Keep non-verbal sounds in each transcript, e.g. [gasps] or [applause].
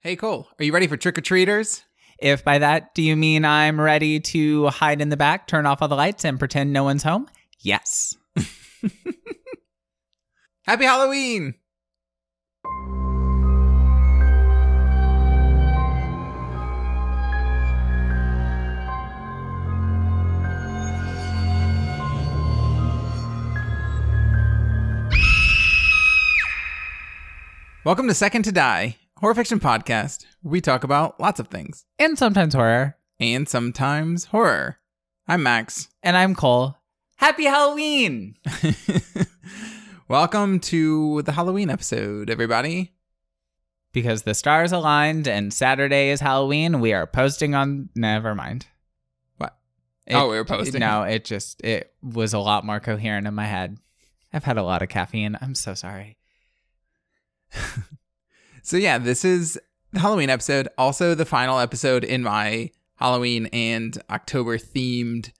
Hey, Cole, are you ready for trick or treaters? If by that do you mean I'm ready to hide in the back, turn off all the lights, and pretend no one's home? Yes. [laughs] Happy Halloween! Welcome to Second to Die, horror fiction podcast. We talk about lots of things And sometimes horror. and sometimes horror. I'm Max. And I'm Cole. Happy Halloween! [laughs] Welcome to the Halloween episode, everybody. Because the stars aligned and Saturday is Halloween, we are posting on. Never mind. What? It- Oh, we were posting. No, it just it was a lot more coherent in my head. I've had a lot of caffeine. I'm so sorry. [laughs] So yeah, this is the Halloween episode, also the final episode in my Halloween and October themed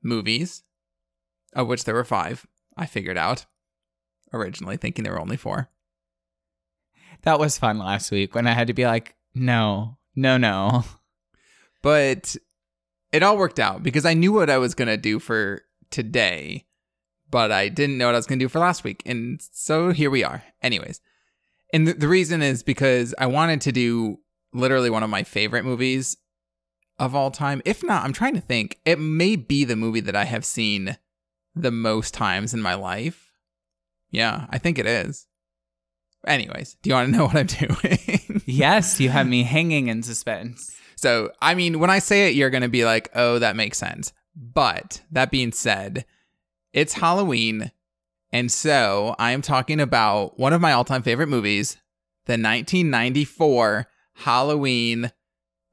movies, of which there were five. I figured out originally, thinking there were only four. That was fun last week when I had to be like, no, no, no. But it all worked out because I knew what I was gonna do for today, but I didn't know what I was gonna do for last week, and so here we are. Anyways, and the, the reason is because I wanted to do literally one of my favorite movies of all time. If not, I'm trying to think. It may be the movie that I have seen the most times in my life. Yeah, I think it is. Anyways, do you want to know [laughs] what I'm doing? yes, you have me hanging in suspense. So, I mean, when I say it, you're going to be like, oh, that makes sense. But that being said, it's Halloween. And so I am talking about one of my all time favorite movies, the 1994 Halloween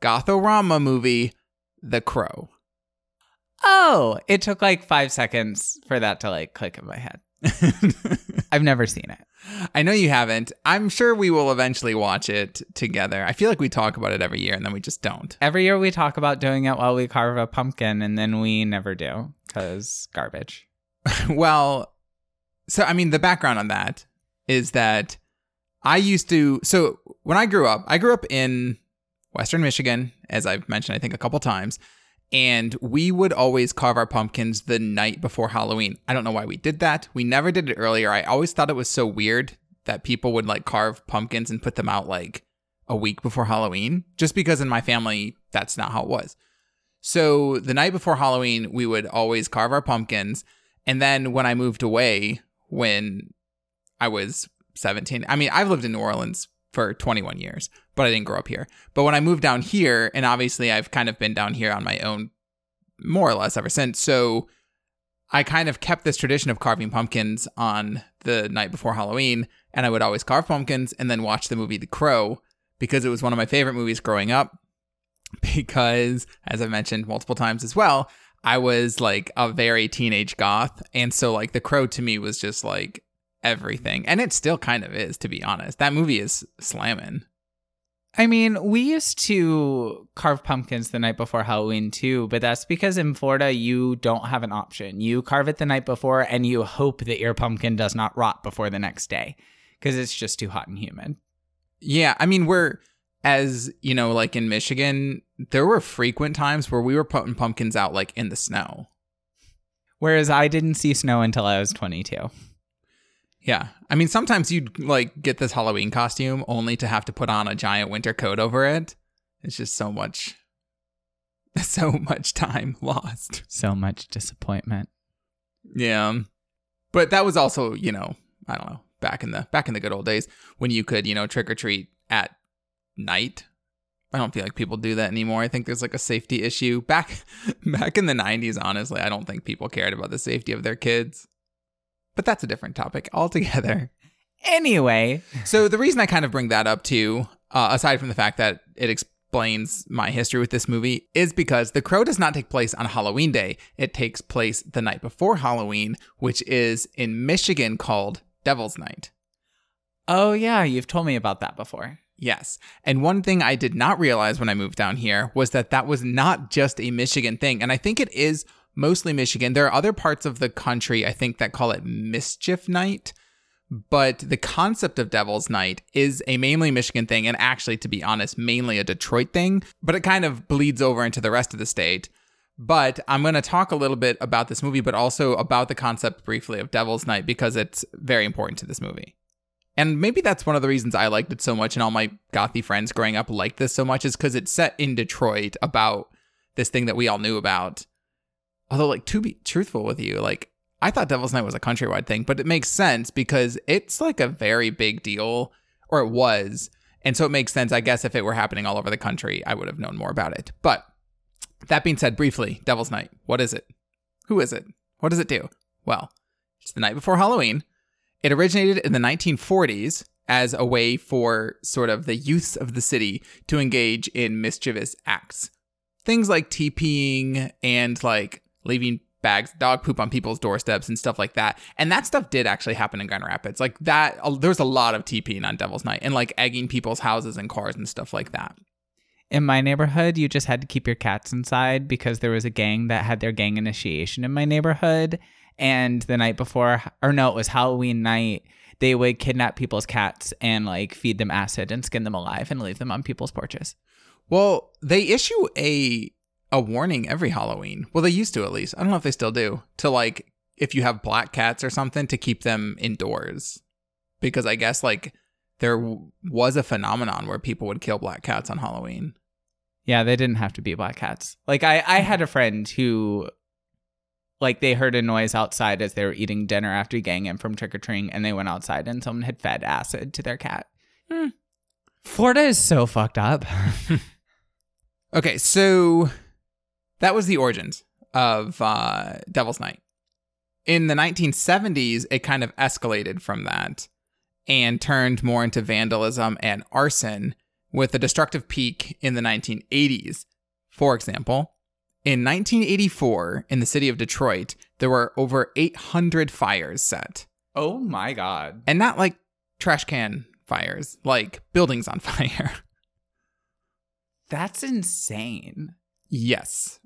Gothorama movie, The Crow. Oh, it took like five seconds for that to like click in my head. [laughs] I've never seen it. I know you haven't. I'm sure we will eventually watch it together. I feel like we talk about it every year and then we just don't. Every year we talk about doing it while we carve a pumpkin, and then we never do because garbage. [laughs] well, so I mean, the background on that is that I used to. So when I grew up, I grew up in Western Michigan, as I've mentioned, I think a couple times, and we would always carve our pumpkins the night before Halloween. I don't know why we did that. We never did it earlier. I always thought it was so weird that people would like carve pumpkins and put them out like a week before Halloween, just because in my family, that's not how it was. So the night before Halloween, we would always carve our pumpkins. And then when I moved away, when I was 17, I mean, I've lived in New Orleans for 21 years, but I didn't grow up here. But when I moved down here, and obviously I've kind of been down here on my own more or less ever since. So I kind of kept this tradition of carving pumpkins on the night before Halloween. And I would always carve pumpkins and then watch the movie The Crow because it was one of my favorite movies growing up. [laughs] Because, as I've mentioned multiple times as well, I was like a very teenage goth. And so, like, The Crow to me was just like everything. And it still kind of is, to be honest. That movie is slamming. I mean, we used to carve pumpkins the night before Halloween too, but that's because in Florida you don't have an option. You carve it the night before and you hope that your pumpkin does not rot before the next day because it's just too hot and humid. Yeah. I mean, we're, as you know, like in Michigan, there were frequent times where we were putting pumpkins out like in the snow. Whereas I didn't see snow until I was 22. Yeah. I mean, sometimes you'd like get this Halloween costume only to have to put on a giant winter coat over it. It's just so much, [laughs] so much time [laughs] lost. So much disappointment. Yeah. But that was also, you know, I don't know, back in the back in the good old days when you could, you know, trick or treat at night. I don't feel like people do that anymore. I think there's like a safety issue. Back [laughs] back in the 90s, honestly, I don't think people cared about the safety of their kids. But that's a different topic altogether. [laughs] Anyway, So the reason I kind of bring that up too, uh, aside from the fact that it explains my history with this movie, is because The Crow does not take place on Halloween Day. It takes place the night before Halloween, which is in Michigan called Devil's Night. oh yeah, you've told me about that before. Yes. And one thing I did not realize when I moved down here was that that was not just a Michigan thing. And I think it is mostly Michigan. There are other parts of the country, I think, that call it Mischief Night. but the concept of Devil's Night is a mainly Michigan thing, and actually, to be honest, mainly a Detroit thing, but it kind of bleeds over into the rest of the state. But I'm going to talk a little bit about this movie, but also about the concept briefly of Devil's Night because it's very important to this movie. And maybe that's one of the reasons I liked it so much, and all my gothy friends growing up liked this so much, is because it's set in Detroit about this thing that we all knew about. Although, like, to be truthful with you, like, I thought Devil's Night was a countrywide thing, but it makes sense because it's like a very big deal, or it was. And so it makes sense. I guess if it were happening all over the country, I would have known more about it. But that being said, briefly, Devil's Night, what is it? Who is it? What does it do? Well, it's the night before Halloween. It originated in the 1940s as a way for sort of the youths of the city to engage in mischievous acts. Things like TPing and like leaving bags dog poop on people's doorsteps and stuff like that. And that stuff did actually happen in Grand Rapids. Like that, there's a lot of TPing on Devil's Night and like egging people's houses and cars and stuff like that. In my neighborhood, you just had to keep your cats inside because there was a gang that had their gang initiation in my neighborhood. And the night before, or no, it was Halloween night, they would kidnap people's cats and like feed them acid and skin them alive and leave them on people's porches. Well, they issue a a warning every Halloween. Well, they used to at least. I don't know if they still do. To like if you have black cats or something to keep them indoors. Because I guess like there was a phenomenon where people would kill black cats on Halloween. Yeah, they didn't have to be black cats. Like I I had a friend who like they heard a noise outside as they were eating dinner after getting in from trick or treating, and they went outside and someone had fed acid to their cat. Hmm. Florida is so fucked up. [laughs] okay, so that was the origins of uh, Devil's Night. In the 1970s, it kind of escalated from that and turned more into vandalism and arson with a destructive peak in the 1980s. For example, in 1984, in the city of Detroit, there were over 800 fires set. Oh my God. And not like trash can fires, like buildings on [laughs] fire. That's insane. Yes.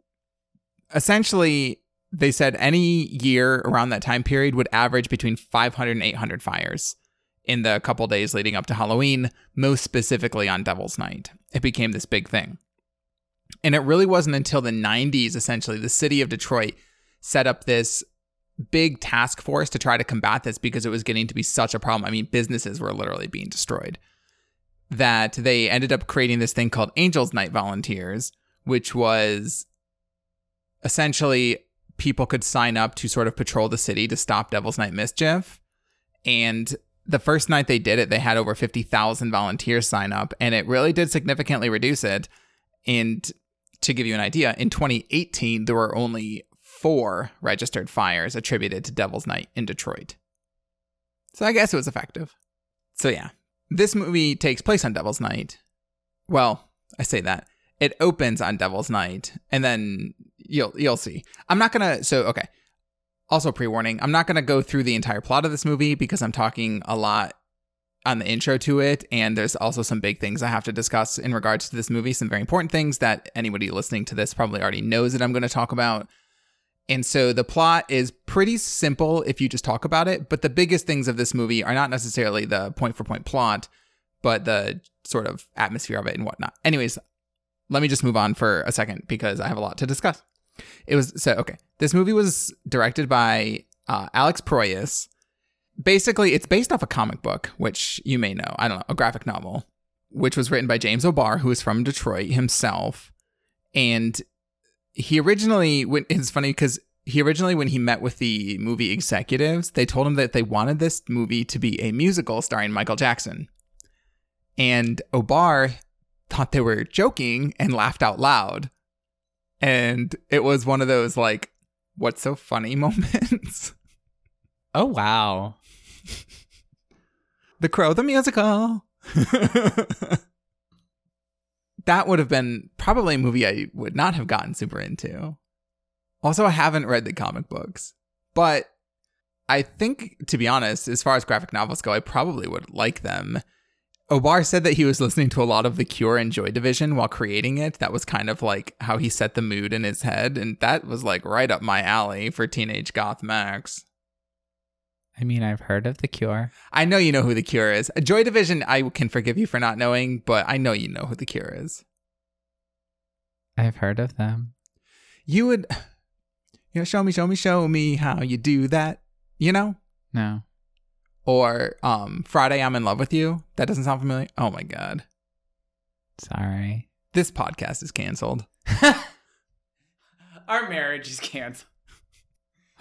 Essentially, they said any year around that time period would average between 500 and 800 fires in the couple days leading up to Halloween, most specifically on Devil's Night. It became this big thing. And it really wasn't until the 90s, essentially, the city of Detroit set up this big task force to try to combat this because it was getting to be such a problem. I mean, businesses were literally being destroyed. That they ended up creating this thing called Angels Night Volunteers, which was essentially people could sign up to sort of patrol the city to stop Devil's Night mischief. And the first night they did it, they had over 50,000 volunteers sign up, and it really did significantly reduce it. And to give you an idea, in 2018, there were only four registered fires attributed to Devil's Night in Detroit. So I guess it was effective. So yeah, this movie takes place on Devil's Night. Well, I say that. It opens on Devil's Night, and then you'll you'll see. I'm not gonna so okay. Also pre-warning, I'm not gonna go through the entire plot of this movie because I'm talking a lot on the intro to it. And there's also some big things I have to discuss in regards to this movie, some very important things that anybody listening to this probably already knows that I'm going to talk about. And so the plot is pretty simple if you just talk about it. But the biggest things of this movie are not necessarily the point for point plot, but the sort of atmosphere of it and whatnot. Anyways, let me just move on for a second because I have a lot to discuss. It was so okay. This movie was directed by uh, Alex Proyas, basically it's based off a comic book, which you may know. I don't know, a graphic novel, which was written by James O'Barr, who is from Detroit himself. And he originally went it's funny because he originally when he met with the movie executives, they told him that they wanted this movie to be a musical starring Michael Jackson. And O'Barr thought they were joking and laughed out loud. And it was one of those like, what's so funny [laughs] moments. Oh wow. [laughs] the Crow the musical. [laughs] that would have been probably a movie I would not have gotten super into. Also, I haven't read the comic books, but I think, to be honest, as far as graphic novels go, I probably would like them. O'Barr said that he was listening to a lot of the Cure and Joy Division while creating it. That was kind of like how he set the mood in his head, and that was like right up my alley for teenage goth Max. I mean, I've heard of the cure. I know you know who the Cure is. A Joy Division, I can forgive you for not knowing, but I know you know who the Cure is. I've heard of them. You would, [sighs] you know, show me, show me, show me how you do that. You know, No. or um, Friday, I'm in love with you. That doesn't sound familiar. Oh my god, Sorry. this podcast is canceled. [laughs] Our marriage is canceled.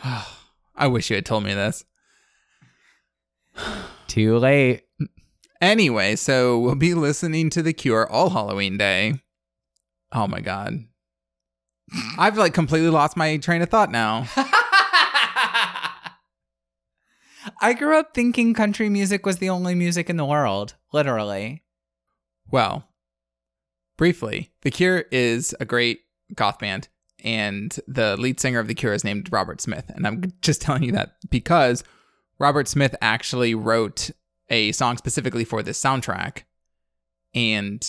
[sighs] I wish you had told me this. Too late. Anyway, so we'll be listening to The Cure all Halloween Day. Oh my god. I've like completely lost my train of thought now. [laughs] I grew up thinking country music was the only music in the world, literally. Well, briefly, The Cure is a great goth band, and the lead singer of The Cure is named Robert Smith. And I'm just [laughs] telling you that because Robert Smith actually wrote a song specifically for this soundtrack, and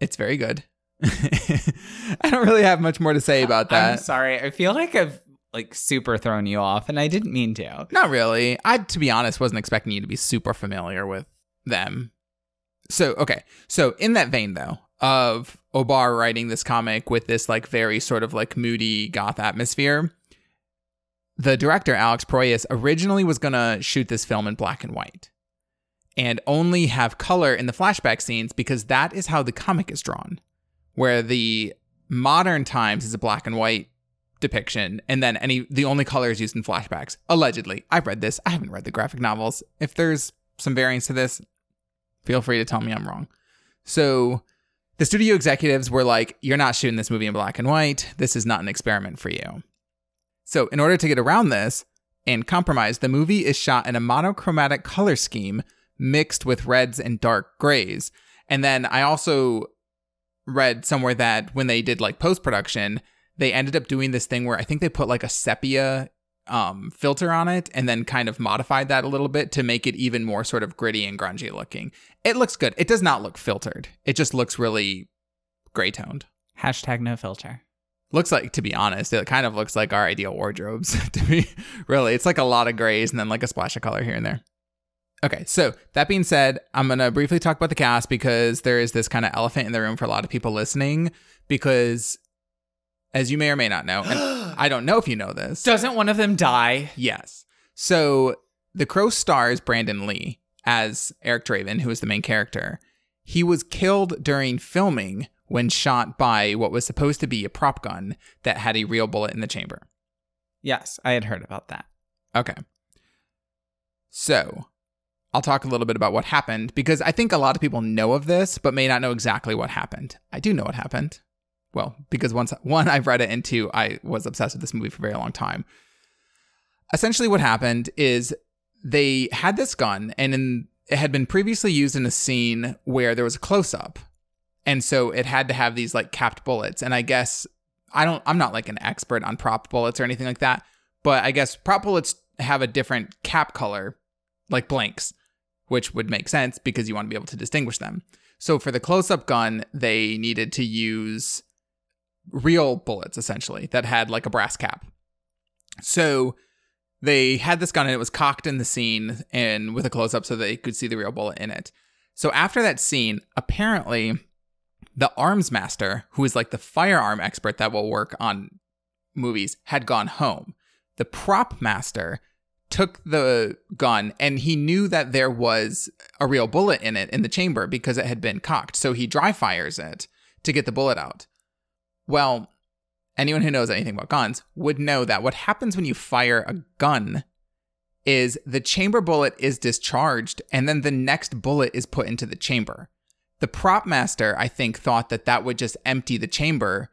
it's very good. [laughs] I don't really have much more to say about that. I'm sorry. I feel like I've like super thrown you off and I didn't mean to. Not really. I, to be honest, wasn't expecting you to be super familiar with them. So, okay. So, in that vein, though, of O'Barr writing this comic with this, like, very sort of like moody goth atmosphere, the director, Alex Proyas, originally was going to shoot this film in black and white and only have color in the flashback scenes because that is how the comic is drawn, where the modern times is a black and white depiction and then any the only color is used in flashbacks. Allegedly. I've read this. I haven't read the graphic novels. If there's some variance to this feel free to tell me i'm wrong. So the studio executives were like you're not shooting this movie in black and white. This is not an experiment for you so in order to get around this and compromise the movie is shot in a monochromatic color scheme mixed with reds and dark grays and then i also read somewhere that when they did like post production they ended up doing this thing where I think they put like a sepia um, filter on it and then kind of modified that a little bit to make it even more sort of gritty and grungy looking. It looks good. It does not look filtered. It just looks really gray toned. Hashtag no filter. Looks like, to be honest, it kind of looks like our ideal wardrobes [laughs] to me. Really, it's like a lot of grays and then like a splash of color here and there. Okay, so that being said, I'm gonna briefly talk about the cast because there is this kind of elephant in the room for a lot of people listening. Because as you may or may not know, and [gasps] I don't know if you know this. Doesn't one of them die? Yes. So The Crow stars Brandon Lee as Eric Draven, who is the main character. He was killed during filming when shot by what was supposed to be a prop gun that had a real bullet in the chamber. Yes, I had heard about that. Okay. So I'll talk a little bit about what happened because I think a lot of people know of this, but may not know exactly what happened. I do know what happened. Well, because once [laughs] one, I've read it, and two, I was obsessed with this movie for a very long time. Essentially, what happened is they had this gun, and in, it had been previously used in a scene where there was a close up, and so it had to have these like capped bullets. And I guess I don't, I'm not like an expert on prop bullets or anything like that, but I guess prop bullets have a different cap color, like blanks, which would make sense because you want to be able to distinguish them. So for the close up gun, they needed to use real bullets essentially that had like a brass cap. So they had this gun and it was cocked in the scene and with a close up so they could see the real bullet in it. So after that scene, apparently the arms master, who is like the firearm expert that will work on movies, had gone home. The prop master took the gun and he knew that there was a real bullet in it in the chamber because it had been cocked. So he dry fires it to get the bullet out. Well, anyone who knows anything about guns would know that what happens when you fire a gun is the chamber bullet is discharged and then the next bullet is put into the chamber. The prop master, I think, thought that that would just empty the chamber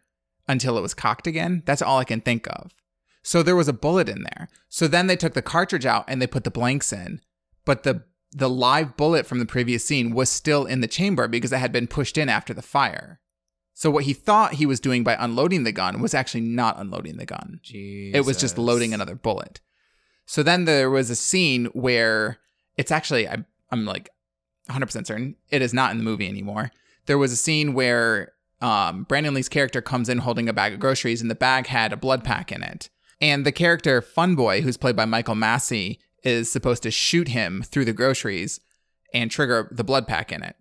until it was cocked again. That's all I can think of. So there was a bullet in there. So then they took the cartridge out and they put the blanks in, but the the live bullet from the previous scene was still in the chamber because it had been pushed in after the fire. So what he thought he was doing by unloading the gun was actually not unloading the gun. It was just loading another bullet. So then there was a scene where it's actually I'm I'm like 100% certain it is not in the movie anymore. There was a scene where um, Brandon Lee's character comes in holding a bag of groceries and the bag had a blood pack in it. And the character Funboy, who's played by Michael Massee, is supposed to shoot him through the groceries and trigger the blood pack in it.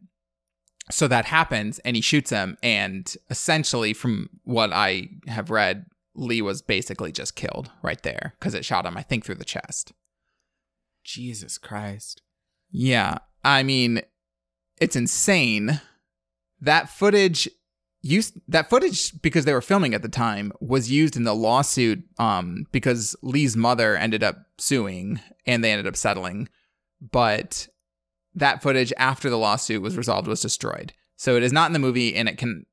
So that happens, and he shoots him. And essentially, from what I have read, Lee was basically just killed right there because it shot him, I think, through the chest. Jesus Christ. Yeah. I mean, it's insane. That footage used that footage because they were filming at the time was used in the lawsuit um because Lee's mother ended up suing and they ended up settling. But that footage after the lawsuit was resolved was destroyed. So it is not in the movie and it can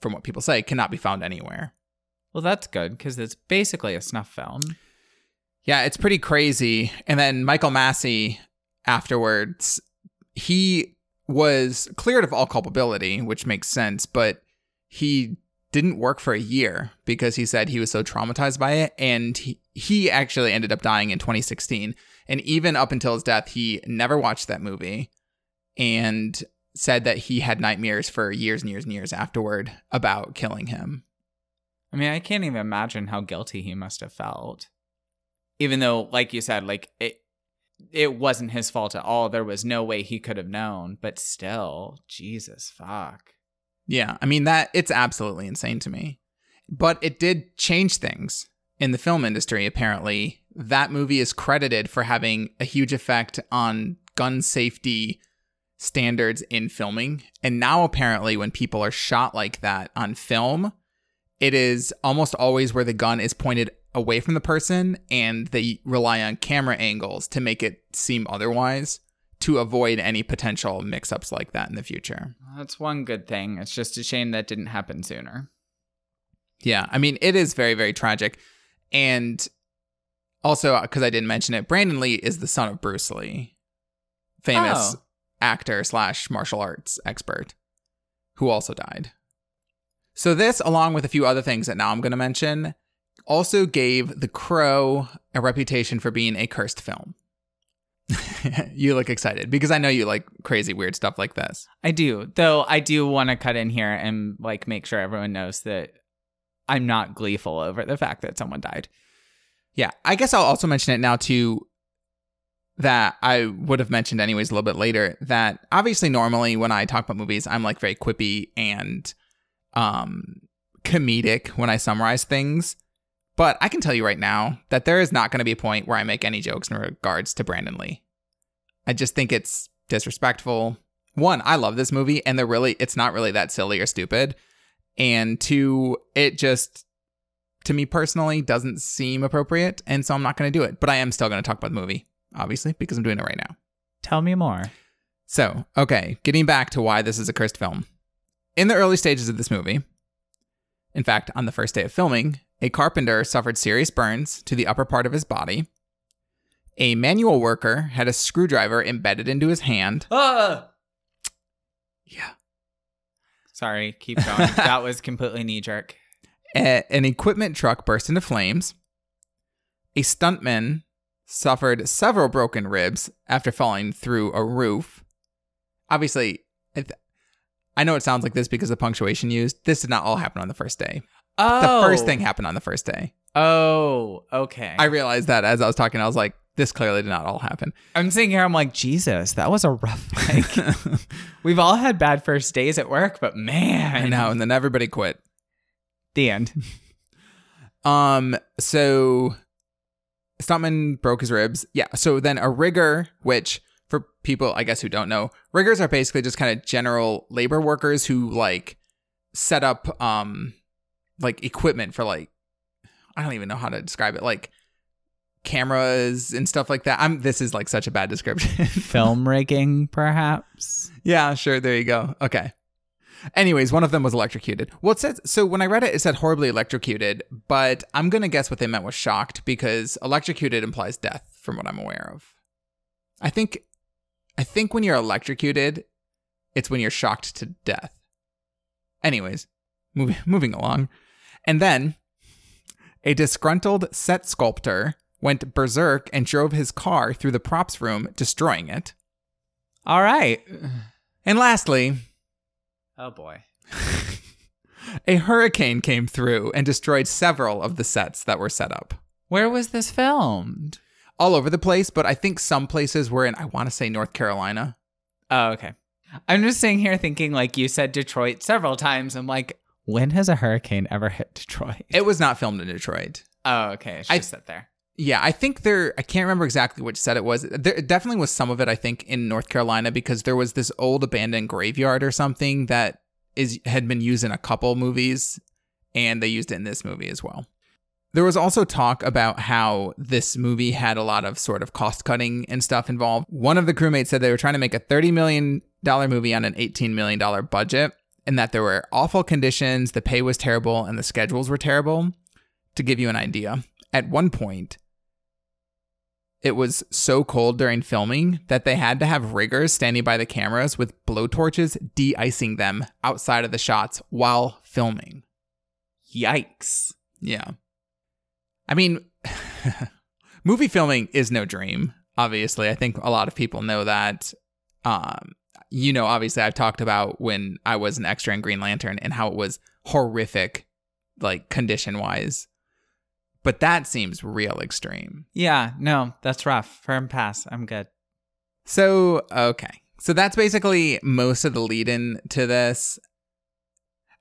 from what people say cannot be found anywhere. Well, that's good because it's basically a snuff film. Yeah, it's pretty crazy. And then Michael Massee afterwards, he was cleared of all culpability, which makes sense, but he didn't work for a year because he said he was so traumatized by it. And he, he actually ended up dying in 2016. And even up until his death, he never watched that movie and said that he had nightmares for years and years and years afterward about killing him. I mean, I can't even imagine how guilty he must have felt. Even though, like you said, like it it wasn't his fault at all. There was no way he could have known, but still, Jesus fuck. Yeah, I mean that it's absolutely insane to me. But it did change things in the film industry apparently. That movie is credited for having a huge effect on gun safety standards in filming. And now apparently when people are shot like that on film, it is almost always where the gun is pointed away from the person and they rely on camera angles to make it seem otherwise to avoid any potential mix ups like that in the future. That's one good thing. It's just a shame that didn't happen sooner. Yeah, I mean, it is very, very tragic. And also, uh, because I didn't mention it, Brandon Lee is the son of Bruce Lee, famous Oh. actor slash martial arts expert, who also died. So, this, along with a few other things that now I'm going to mention, also gave The Crow a reputation for being a cursed film. [laughs] you look excited because I know you like crazy, weird stuff like this. I do, though. I do want to cut in here and like make sure everyone knows that I'm not gleeful over the fact that someone died. Yeah, I guess I'll also mention it now too. That I would have mentioned anyways a little bit later. That obviously normally when I talk about movies, I'm like very quippy and um comedic when I summarize things. But I can tell you right now that there is not going to be a point where I make any jokes in regards to Brandon Lee. I just think it's disrespectful. One, I love this movie, and they're really it's not really that silly or stupid. And two, it just to me personally doesn't seem appropriate, and so I'm not going to do it. But I am still going to talk about the movie, obviously, because I'm doing it right now. Tell me more. So, okay, getting back to why this is a cursed film. In the early stages of this movie, in fact, on the first day of filming, a carpenter suffered serious burns to the upper part of his body. A manual worker had a screwdriver embedded into his hand. Ah! Yeah. Sorry, keep going. [laughs] that was completely knee jerk. A- an equipment truck burst into flames. A stuntman suffered several broken ribs after falling through a roof. Obviously, I, know it sounds like this because of punctuation used. This did not all happen on the first day. Oh, The first thing happened on the first day. Oh, okay. I realized that as I was talking, I was like, this clearly did not all happen. I'm sitting here. I'm like, Jesus, that was a rough. [laughs] Like, we've all had bad first days at work, but man, I know. And then everybody quit. The end. [laughs] [laughs] Um, so Stuntman broke his ribs. Yeah. So then a rigger, which for people, I guess, who don't know, riggers are basically just kind of general labor workers who like set up um like equipment for like I don't even know how to describe it, like cameras and stuff like that. I'm this is like such a bad description. [laughs] Film rigging, perhaps. Yeah, sure. There you go. Okay. Anyways, one of them was electrocuted. Well, it says so when I read it, it said horribly electrocuted, but I'm gonna guess what they meant was shocked because electrocuted implies death, from what I'm aware of. I think, I think when you're electrocuted, it's when you're shocked to death. Anyways, moving moving along, and then a disgruntled set sculptor went berserk and drove his car through the props room, destroying it. All right. And lastly, Oh boy. [laughs] a hurricane came through and destroyed several of the sets that were set up. Where was this filmed? all over the place, but I think some places were in, I want to say North Carolina. Oh, okay. I'm just sitting here thinking, like you said, Detroit several times. I'm like, when has a hurricane ever hit Detroit? It was not filmed in Detroit. Oh, okay. It's I- just set there. Yeah, I think there, I can't remember exactly which set it was. There definitely was some of it, I think, in North Carolina because there was this old abandoned graveyard or something that is had been used in a couple movies and they used it in this movie as well. There was also talk about how this movie had a lot of sort of cost cutting and stuff involved. One of the crewmates said they were trying to make a $30 million movie on an $18 million budget and that there were awful conditions, the pay was terrible, and the schedules were terrible. To give you an idea, at one point, it was so cold during filming that they had to have riggers standing by the cameras with blowtorches de-icing them outside of the shots while filming. Yikes. Yeah. I mean, [laughs] movie filming is no dream, obviously. I think a lot of people know that. Um, you know, obviously, I've talked about when I was an extra in Green Lantern and how it was horrific, like condition wise. But that seems real extreme. Yeah, no, that's rough. Firm pass. I'm good. So, okay. So that's basically most of the lead in to this.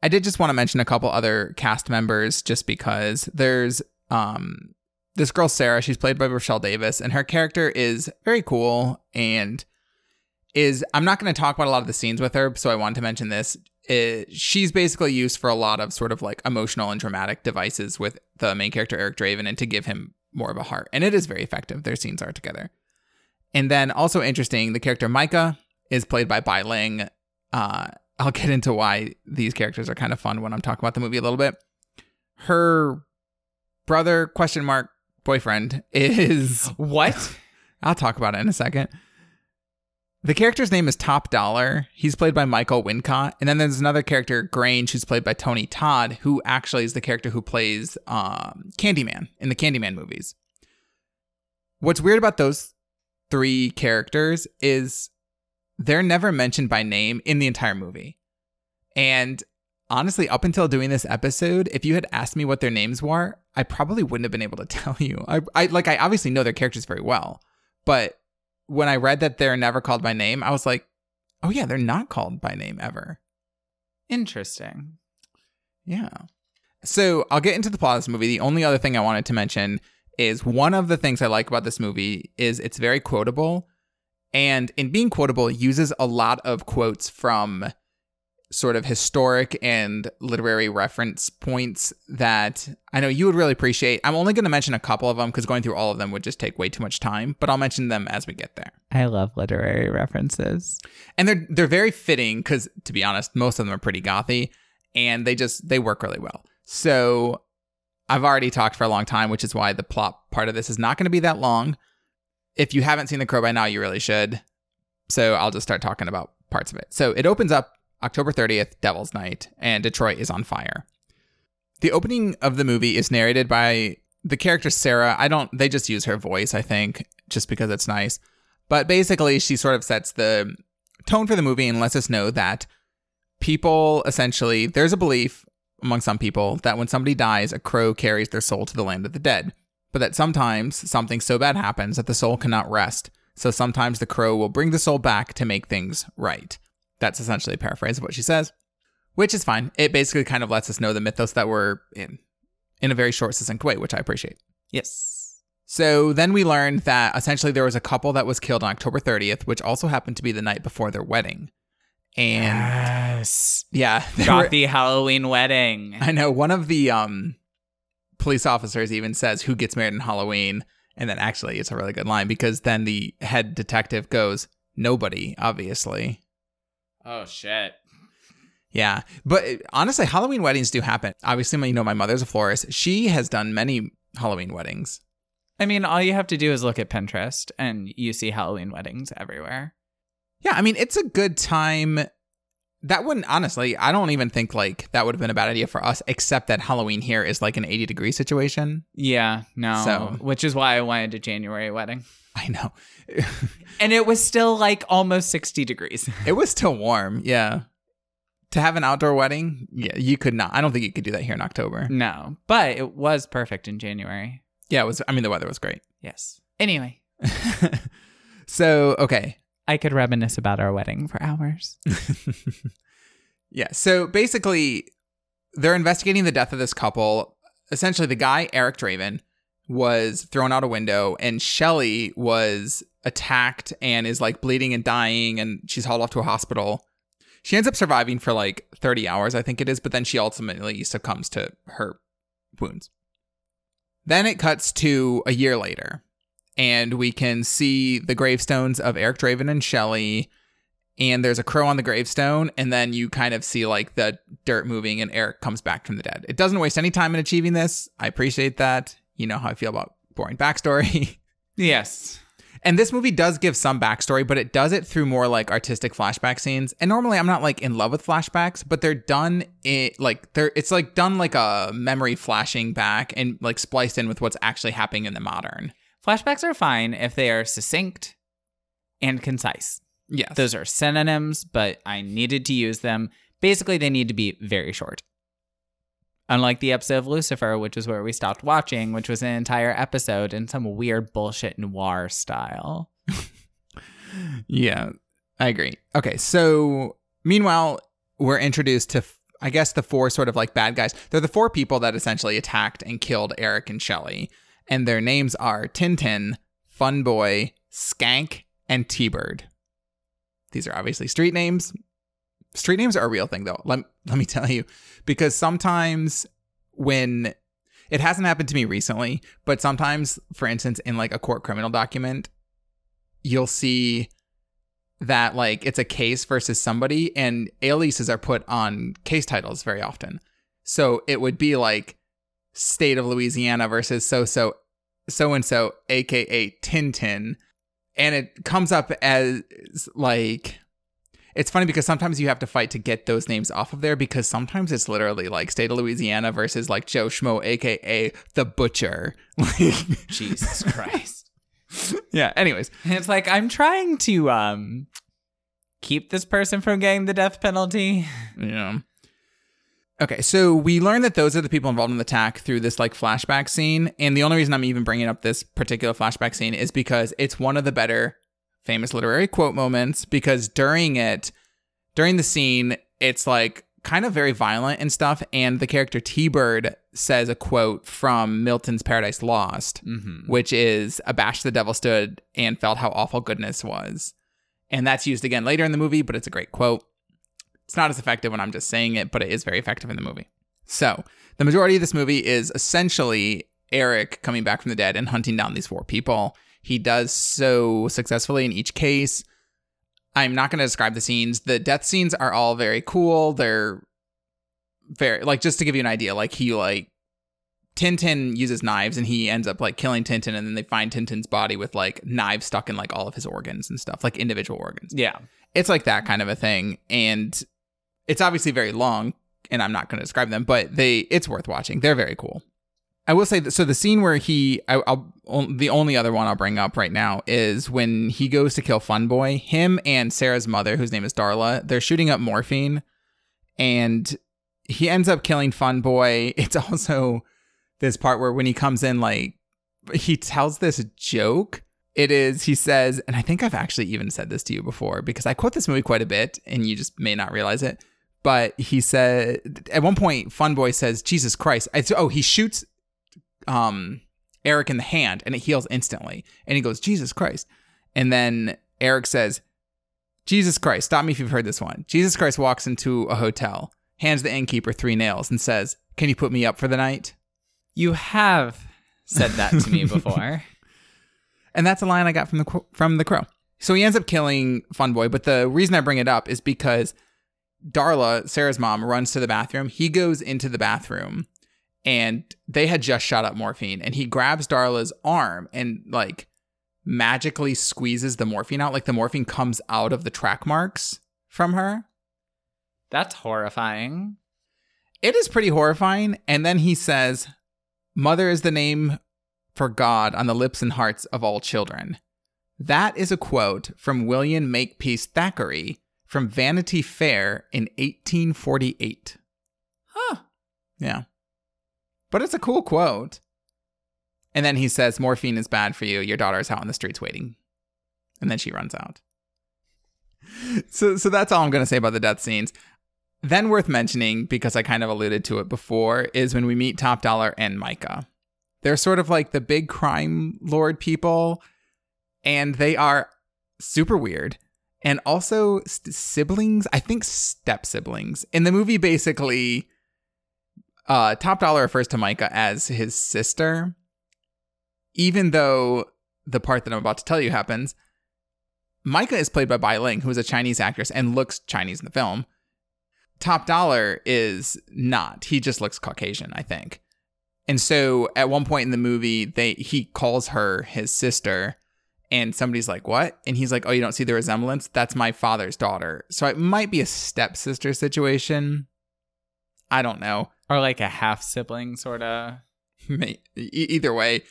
I did just want to mention a couple other cast members just because there's um this girl Sarah, she's played by Rochelle Davis and her character is very cool and is I'm not going to talk about a lot of the scenes with her, so I wanted to mention this. Uh she's basically used for a lot of sort of like emotional and dramatic devices with the main character Eric Draven and to give him more of a heart. And it is very effective. Their scenes are together. And then also interesting, the character Myca is played by Bai Ling. Uh, I'll get into why these characters are kind of fun when I'm talking about the movie a little bit. Her brother question mark boyfriend is What? [laughs] I'll talk about it in a second. The character's name is Top Dollar. He's played by Michael Wincott. And then there's another character, Grange, who's played by Tony Todd, who actually is the character who plays um, Candyman in the Candyman movies. What's weird about those three characters is they're never mentioned by name in the entire movie. And honestly, up until doing this episode, if you had asked me what their names were, I probably wouldn't have been able to [laughs] tell you. I, I like I obviously know their characters very well, but when I read that they're never called by name, I was like, oh yeah, they're not called by name ever. Interesting. Yeah. So I'll get into the plot of this movie. The only other thing I wanted to mention is one of the things I like about this movie is it's very quotable. And in being quotable, uses a lot of quotes from sort of historic and literary reference points that I know you would really appreciate. I'm only going to mention a couple of them because going through all of them would just take way too much time, but I'll mention them as we get there. I love literary references. And they're they're very fitting because to be honest, most of them are pretty gothy and they just they work really well. So I've already talked for a long time, which is why the plot part of this is not going to be that long. If you haven't seen The Crow by now, you really should. So I'll just start talking about parts of it. So it opens up October 30th, Devil's Night, and Detroit is on fire. The opening of the movie is narrated by the character Sarah. I don't, they just use her voice, I think, just because it's nice. But basically, she sort of sets the tone for the movie and lets us know that people essentially, there's a belief among some people that when somebody dies, a crow carries their soul to the land of the dead. But that sometimes something so bad happens that the soul cannot rest. So sometimes the crow will bring the soul back to make things right. That's essentially a paraphrase of what she says, which is fine. It basically kind of lets us know the mythos that we're in in a very short, succinct way, which I appreciate. Yes. So then we learned that essentially there was a couple that was killed on October 30th, which also happened to be the night before their wedding. And Yes. yeah, [laughs] they were- Got the Halloween wedding. I know one of the um police officers even says who gets married on Halloween, and then actually it's a really good line because then the head detective goes, "Nobody, obviously." Oh shit. Yeah, but uh, honestly, Halloween weddings do happen. Obviously, my- you know my mother's a florist. She has done many Halloween weddings. I mean, all you have to do is look at Pinterest and you see Halloween weddings everywhere. Yeah, I mean it's a good time. That wouldn't honestly, I don't even think like that would have been a bad idea for us, except that Halloween here is like an 80 degree situation. Yeah, no. So- which is why I wanted a January wedding. [laughs] I know. And it was still like almost 60 degrees. [laughs] It was still warm, yeah. To have an outdoor wedding, yeah, you could not. I don't think you could do that here in October. no, but it was perfect in January. Yeah, it was. I mean, the weather was great. Yes. Anyway, [laughs] so, okay. I could reminisce about our wedding for hours. yeah. So basically, they're investigating the death of this couple. Essentially, the guy, Eric Draven, was thrown out a window, and Shelly was attacked and is like bleeding and dying, and she's hauled off to a hospital. She ends up surviving for like 30 hours, I think it is, but then she ultimately succumbs to her wounds. Then it cuts to a year later, and we can see the gravestones of Eric Draven and Shelly, and there's a crow on the gravestone, and then you kind of see like the dirt moving, and Eric comes back from the dead. It doesn't waste any time in achieving this. I appreciate that. You know how I feel about boring backstory. [laughs] yes. And this movie does give some backstory, but it does it through more like artistic flashback scenes. And normally I'm not like in love with flashbacks, but they're done it like they're it's like done like a memory flashing back and like spliced in with what's actually happening in the modern. Flashbacks are fine if they are succinct and concise. Yes. Those are synonyms, but I needed to use them. Basically, they need to be very short. Unlike the episode of Lucifer, which is where we stopped watching, which was an entire episode in some weird bullshit noir style. [laughs] yeah, I agree. Okay, so meanwhile, we're introduced to, I guess, the four sort of like bad guys. They're the four people that essentially attacked and killed Eric and Shelly, and their names are Tintin, Funboy, Skank, and T-Bird. These are obviously street names. Street names are a real thing, though. Let let me tell you, because sometimes when it hasn't happened to me recently, but sometimes, for instance, in like a court criminal document, you'll see that like it's a case versus somebody, and aliases are put on case titles very often. So it would be like state of Louisiana versus so so so and so, aka Tintin, and it comes up as like it's funny because sometimes you have to fight to get those names off of there because sometimes it's literally like state of Louisiana versus like Joe Schmo, aka the Butcher. [laughs] Jesus Christ. yeah. Anyways, it's like I'm trying to um keep this person from getting the death penalty. Yeah. Okay, so we learn that those are the people involved in the attack through this like flashback scene, and the only reason I'm even bringing up this particular flashback scene is because it's one of the better famous literary quote moments because during it, during the scene, it's like kind of very violent and stuff. And the character T Bird says a quote from Milton's Paradise Lost, Mm-hmm. which is abashed the devil stood and felt how awful goodness was. And that's used again later in the movie, but it's a great quote. It's not as effective when I'm just saying it, but it is very effective in the movie. So, the majority of this movie is essentially Eric coming back from the dead and hunting down these four people. He does so successfully in each case. I'm not going to describe the scenes. The death scenes are all very cool. They're very like just to give you an idea, like he like Tintin uses knives and he ends up like killing Tintin and then they find Tintin's body with like knives stuck in like all of his organs and stuff, like individual organs. Yeah. It's like that kind of a thing and it's obviously very long and I'm not going to describe them, but they it's worth watching. They're very cool. I will say that so the scene where he I, will the only other one I'll bring up right now is when he goes to kill Funboy. Him and Sarah's mother, whose name is Darla, they're shooting up morphine, and he ends up killing Funboy. [laughs] It's also this part where when he comes in, like he tells this joke. It is he says, and I think I've actually even said this to you before because I quote this movie quite a bit, and you just may not realize it. But he said at one point, Funboy says, "Jesus Christ!" I, oh, he shoots um Eric in the hand and it heals instantly. And he goes, Jesus Christ. And then Eric says, Jesus Christ, stop me if you've heard this one. Jesus Christ walks into a hotel, hands the innkeeper three nails, and says, Can you put me up for the night? You have said that to me [laughs] before. and that's a line I got from the from the crow. So he ends up killing Funboy, but the reason I bring it up is because Darla, Sarah's mom, runs to the bathroom. He goes into the bathroom and they had just shot up morphine and he grabs Darla's arm and like magically squeezes the morphine out like the morphine comes out of the track marks from her That's horrifying. it is pretty horrifying and then he says mother is the name for god on the lips and hearts of all children that is a quote from william makepeace thackeray from vanity fair in 1848 Huh. yeah but it's a cool quote. And then he says, Morphine is bad for you. Your daughter's out on the streets waiting. And then she runs out. So, so that's all I'm going to say about the death scenes. Then, worth mentioning, because I kind of alluded to it before, is when we meet Top Dollar and Myca. They're sort of like the big crime lord people, and they are super weird. And also st- siblings, I think step siblings. In the movie, basically, uh, Top Dollar refers to Myca as his sister, even though the part that I'm about to tell you happens. Myca is played by Bai Ling, who is a Chinese actress and looks Chinese in the film. Top Dollar is not. He just looks Caucasian, I think. And so at one point in the movie, they he calls her his sister, and somebody's like, "What?" And he's like, "Oh, you don't see the resemblance? That's my father's daughter." So it might be a stepsister situation. I don't know. Or like a half sibling, sort of. Either way,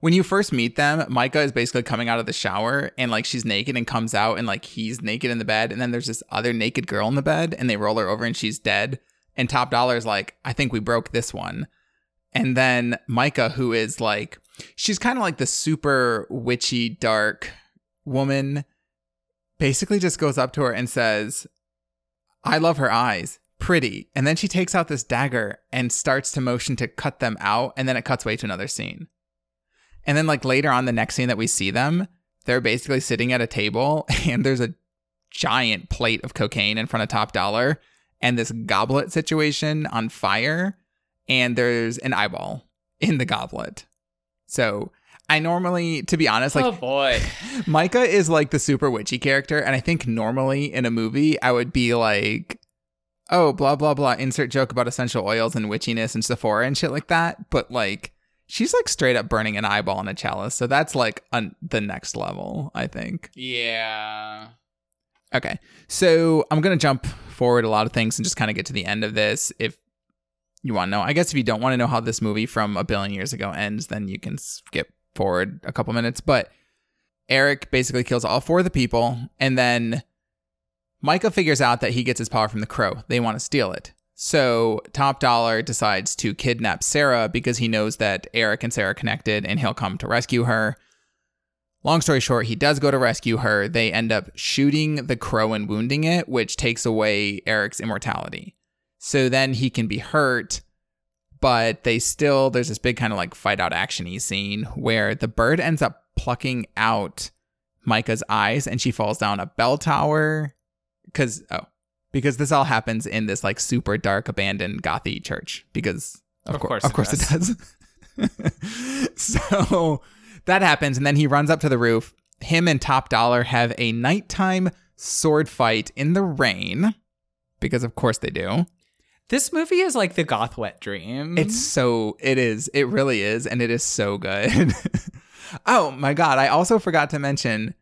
when you first meet them, Myca is basically coming out of the shower and like she's naked and comes out and like he's naked in the bed. And then there's this other naked girl in the bed and they roll her over and she's dead. And Top Dollar is like, I think we broke this one. And then Myca, who is like, she's kind of like the super witchy, dark woman, basically just goes up to her and says, I love her eyes. Pretty. And then she takes out this dagger and starts to motion to cut them out. And then it cuts away to another scene. And then, like, later on, the next scene that we see them, they're basically sitting at a table [laughs] and there's a giant plate of cocaine in front of Top Dollar and this goblet situation on fire. And there's an eyeball in the goblet. So I normally, to be honest, like, oh boy. [laughs] Myca is like the super witchy character, and I think normally in a movie I would be like, oh, blah blah blah, insert joke about essential oils and witchiness and Sephora and shit like that. But like, she's like straight up burning an eyeball in a chalice, so that's like un- the next level, I think. Yeah. Okay, so I'm gonna jump forward a lot of things and just kind of get to the end of this. If you want to know, I guess if you don't want to know how this movie from a billion years ago ends, then you can skip forward a couple minutes. But Eric basically kills all four of the people, and then Myca figures out that he gets his power from the crow. They want to steal it. So Top Dollar decides to kidnap Sarah because he knows that Eric and Sarah connected and he'll come to rescue her. Long story short, he does go to rescue her. They end up shooting the crow and wounding it, which takes away Eric's immortality. So then he can be hurt, but they still, there's this big kind of like fight out actiony scene where the bird ends up plucking out Myca's eyes and she falls down a bell tower. Because, oh, because this all happens in this like super dark abandoned gothy church because of, Of cour- course of it course it does. [laughs] So that happens and then he runs up to the roof. Him and top dollar have a nighttime sword fight in the rain because of course they do. This movie is like the goth wet dream. it's so it is it really is and it is so good. [laughs] Oh my god i also forgot to mention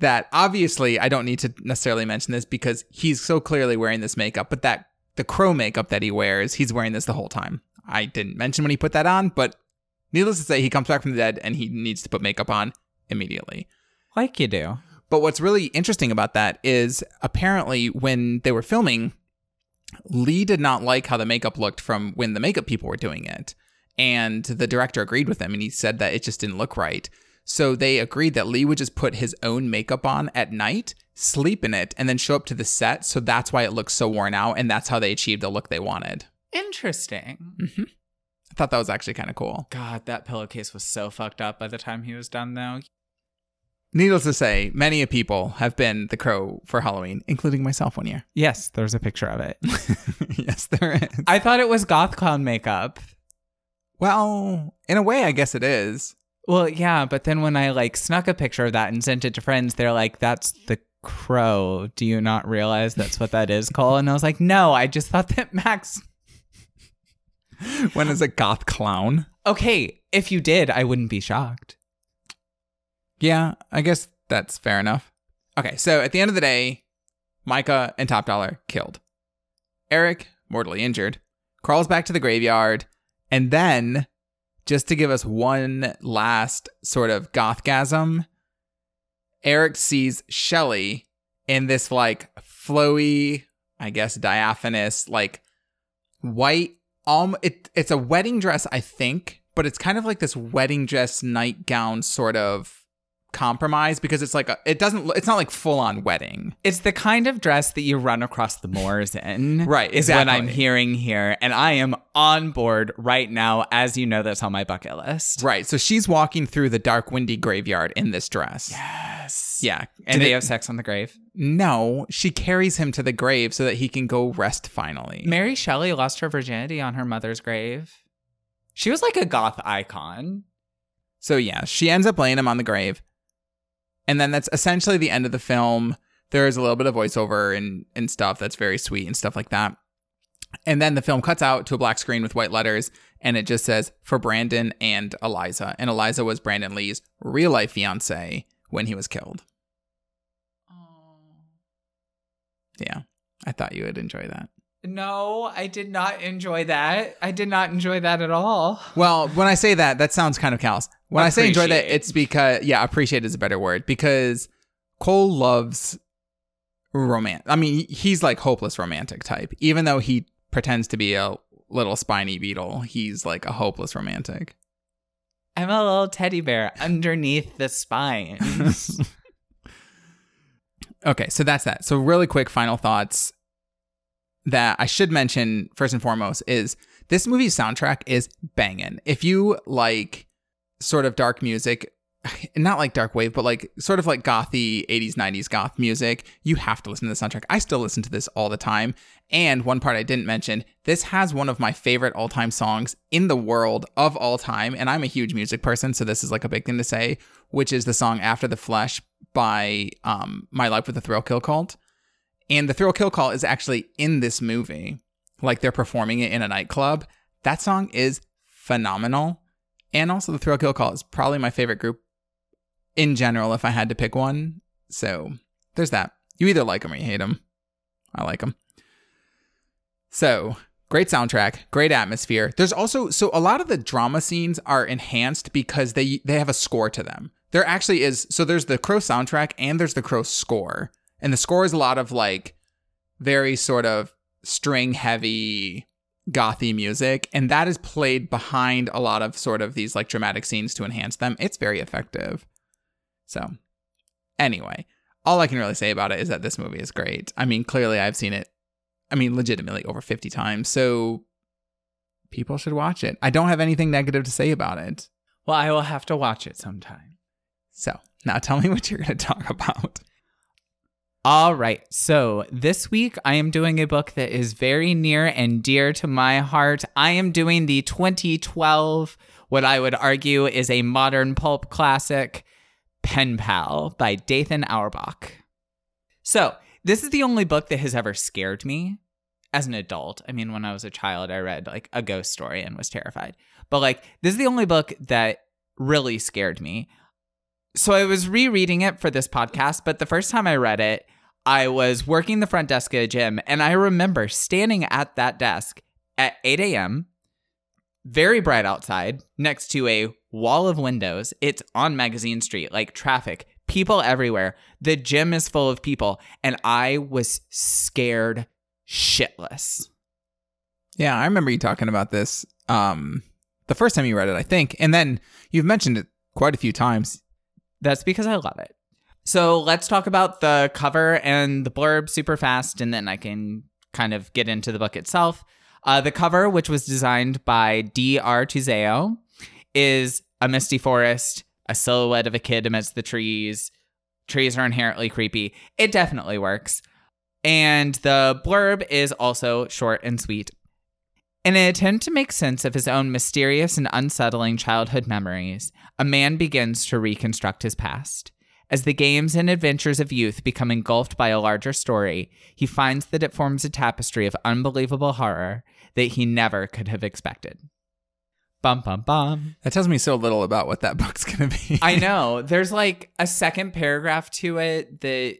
that obviously I don't need to necessarily mention this because he's so clearly wearing this makeup, but that the crow makeup that he wears, he's wearing this the whole time. I didn't mention when he put that on, but needless to say, he comes back from the dead and he needs to put makeup on immediately. like you do. But what's really interesting about that is apparently when they were filming, Lee did not like how the makeup looked from when the makeup people were doing it. And the director agreed with him and he said that it just didn't look right. So they agreed that Lee would just put his own makeup on at night, sleep in it, and then show up to the set. So that's why it looks so worn out. And that's how they achieved the look they wanted. Interesting. Mm-hmm. I thought that was actually kind of cool. God, that pillowcase was so fucked up by the time he was done, though. Needless to say, many of people have been the crow for Halloween, including myself one year. Yes, there's a picture of it. [laughs] yes, there is. I thought it was goth clown makeup. Well, in a way, I guess it is. Well, yeah, but then when I like snuck a picture of that and sent it to friends, they're like, "That's the crow. Do you not realize that's what that is, Cole?" And I was like, "No, I just thought that Max." [laughs] when is a goth clown? Okay, if you did, I wouldn't be shocked. Yeah, I guess that's fair enough. Okay, so at the end of the day, Myca and Top Dollar killed. Eric, mortally injured, crawls back to the graveyard, and then, just to give us one last sort of gothgasm, Eric sees Shelly in this like flowy, I guess diaphanous, like white um it it's a wedding dress, I think, but it's kind of like this wedding dress nightgown sort of compromise because it's like a, it doesn't it's not like full on wedding. It's the kind of dress that you run across the moors in. [laughs] Right, Is what I'm hearing here. And I am on board right now, as you know that's on my bucket list. Right. So she's walking through the dark windy graveyard in this dress. Yes. Yeah. And they it- have sex on the grave. No, she carries him to the grave so that he can go rest finally. Mary Shelley lost her virginity on her mother's grave. She was like a goth icon. So yeah, she ends up laying him on the grave. And then that's essentially the end of the film. There's a little bit of voiceover and, and stuff that's very sweet and stuff like that. And then the film cuts out to a black screen with white letters and it just says for Brandon and Eliza. And Eliza was Brandon Lee's real life fiance when he was killed. Oh. Yeah. I thought you would enjoy that. No, I did not enjoy that. I did not enjoy that at all. Well, when I say that, that sounds kind of callous. When I say enjoy that, it's because yeah, appreciate is a better word because Cole loves romance. I mean, he's like hopeless romantic type. Even though he pretends to be a little spiny beetle, he's like a hopeless romantic. I'm a little teddy bear underneath the spines. [laughs] Okay, so that's that. So really quick final thoughts that I should mention first and foremost is this movie's soundtrack is banging. If you like sort of dark music, [sighs] not like dark wave, but like sort of like gothy 80s 90s goth music, you have to listen to the soundtrack. I still listen to this all the time. And one part I didn't mention, this has one of my favorite all-time songs in the world of all time, and I'm a huge music person, so this is like a big thing to say, which is the song After the Flesh by um My Life with the Thrill Kill Cult. And the Thrill Kill Cult is actually in this movie. Like they're performing it in a nightclub. That song is phenomenal. And also the Thrill Kill Cult is probably my favorite group in general if I had to pick one. So there's that. You either like them or you hate them. I like them. So great soundtrack, great atmosphere. There's also so a lot of the drama scenes are enhanced because they they have a score to them. There actually is so there's the Crow soundtrack and there's the Crow score. And the score is a lot of like very sort of string heavy gothy music and that is played behind a lot of sort of these like dramatic scenes to enhance them. It's very effective. So, anyway, all I can really say about it is that this movie is great. I mean, clearly I've seen it I mean, legitimately over 50 times. So people should watch it. I don't have anything negative to say about it. well, I will have to watch it sometime. So now tell me what you're going to talk [laughs] about. All right. So this week I am doing a book that is very near and dear to my heart. I am doing the 2012, what I would argue is a modern pulp classic, Pen Pal by Dathan Auerbach. So this is the only book that has ever scared me as an adult. I mean, when I was a child, I read like a ghost story and was terrified. But like, this is the only book that really scared me. So I was rereading it for this podcast, but the first time I read it, I was working the front desk at a gym, and I remember standing at that desk at 8 a.m., very bright outside, next to a wall of windows. It's on Magazine Street, like traffic, people everywhere. The gym is full of people, and I was scared shitless. Yeah, I remember you talking about this um the first time you read it, I think. And then you've mentioned it quite a few times. That's because I love it. So let's talk about the cover and the blurb super fast, and then I can kind of get into the book itself. Uh, the cover, which was designed by D.R. Tuzeo, is a misty forest, a silhouette of a kid amidst the trees. Trees are inherently creepy. It definitely works. And the blurb is also short and sweet. In an attempt to make sense of his own mysterious and unsettling childhood memories, a man begins to reconstruct his past. As the games and adventures of youth become engulfed by a larger story, he finds that it forms a tapestry of unbelievable horror that he never could have expected. Bum bum bum. That tells me so little about what that [laughs] book's going to be. I know. There's like a second paragraph to it that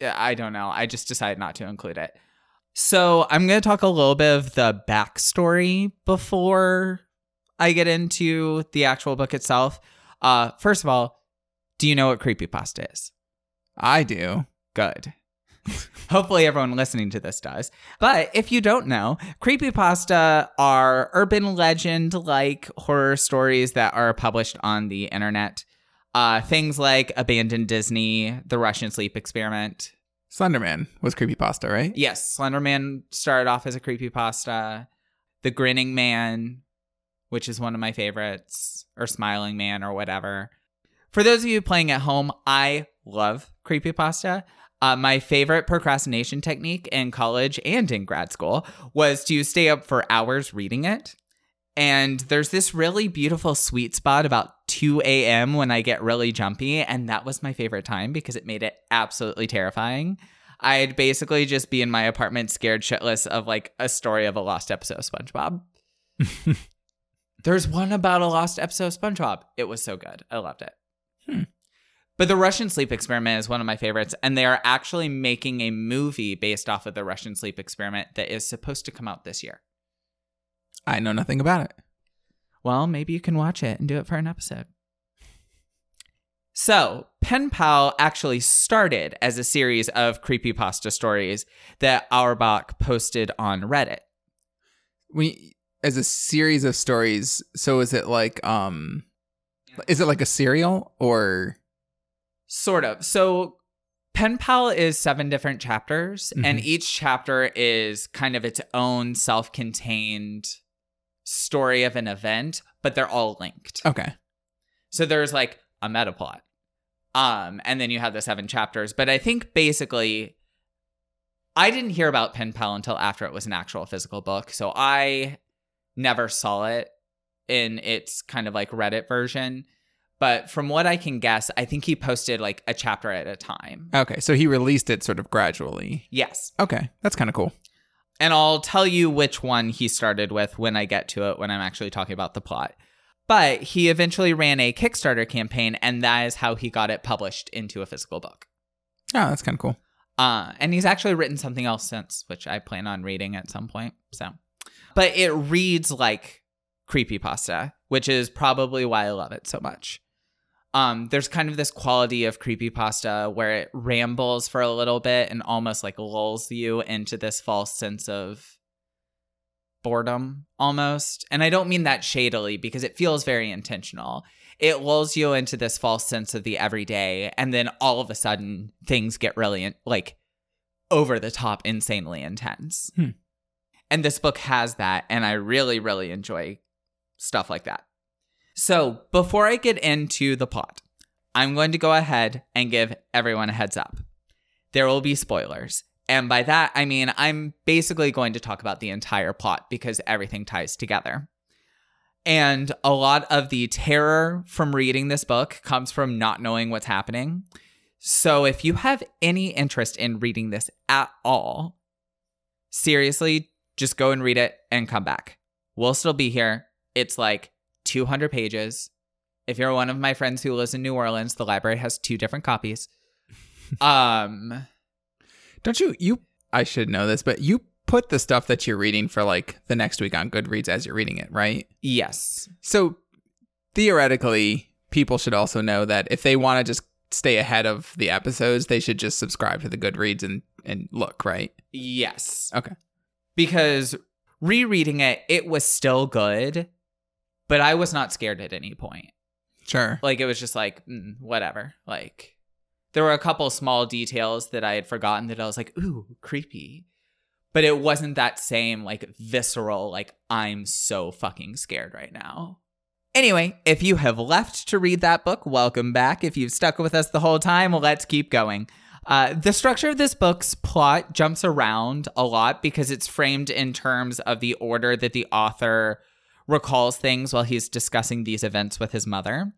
I don't know. I just decided not to include it. So I'm going to talk a little bit of the backstory before I get into the actual book itself. Uh, first of all, do you know what creepypasta is? I do. Good. [laughs] Hopefully, everyone listening to this does. But if you don't know, creepypasta are urban legend like horror stories that are published on the internet. Uh, things like Abandoned Disney, The Russian Sleep Experiment. Slenderman was creepypasta, right? Yes, Slenderman started off as a creepypasta. The Grinning Man, which is one of my favorites, or Smiling Man, or whatever. For those of you playing at home, I love creepypasta. Uh, my favorite procrastination technique in college and in grad school was to stay up for hours reading it. And there's this really beautiful sweet spot about 2 a.m. when I get really jumpy. And that was my favorite time because it made it absolutely terrifying. I'd basically just be in my apartment scared shitless of like a story of a lost episode of SpongeBob. [laughs] There's one about a lost episode of SpongeBob. It was so good. I loved it. Hmm. But the Russian sleep experiment is one of my favorites, and they are actually making a movie based off of the Russian sleep experiment that is supposed to come out this year. I know nothing about it. Well, maybe you can watch it and do it for an episode. So, Pen Pal actually started as a series of creepypasta stories that Auerbach posted on Reddit. We as a series of stories. So is it like um, is it like a serial or Sort of. So, Pen Pal is seven different chapters, and Mhm. each chapter is kind of its own self contained story of an event, but they're all linked. okay? So there's like a meta plot. Um, and then you have the seven chapters. But I think basically I didn't hear about Pen Pal until after it was an actual physical book. So I never saw it in its kind of like Reddit version. But from what I can guess, I think he posted like a chapter at a time. Okay, so he released it sort of gradually. Yes. Okay, that's kind of cool. And I'll tell you which one he started with when I get to it, when I'm actually talking about the plot. But he eventually ran a Kickstarter campaign, and that is how he got it published into a physical book. Oh, that's kind of cool. Uh, and he's actually written something else since, which I plan on reading at some point. So, but it reads like creepy pasta, which is probably why I love it so much. Um, there's kind of this quality of creepy pasta where it rambles for a little bit and almost like lulls you into this false sense of boredom almost. And I don't mean that shadily because it feels very intentional. It lulls you into this false sense of the everyday, and then all of a sudden things get really like over the top, insanely intense. Hmm. And this book has that, and I really, really enjoy stuff like that. So before I get into the plot, I'm going to go ahead and give everyone a heads up. There will be spoilers. And by that, I mean I'm basically going to talk about the entire plot because everything ties together. And a lot of the terror from reading this book comes from not knowing what's happening. So if you have any interest in reading this at all, seriously, just go and read it and come back. We'll still be here. It's like 200 pages. If you're one of my friends who lives in New Orleans, the library has two different copies. [laughs] um, Don't you? You? I should know this, but you put the stuff that you're reading for like the next week on Goodreads as you're reading it, right? yes. So theoretically, people should also know that if they want to just stay ahead of the episodes, they should just subscribe to the Goodreads and and look, right? Yes. Okay. Because rereading it, it was still good, but I was not scared at any point. Sure. Like it was just like mm, whatever. Like there were a couple small details that I had forgotten that I was like, ooh, creepy. But it wasn't that same like visceral, like I'm so fucking scared right now. Anyway, if you have left to read that book, welcome back. If you've stuck with us the whole time, well, let's keep going. Uh, the structure of this book's plot jumps around a lot because it's framed in terms of the order that the author recalls things while he's discussing these events with his mother.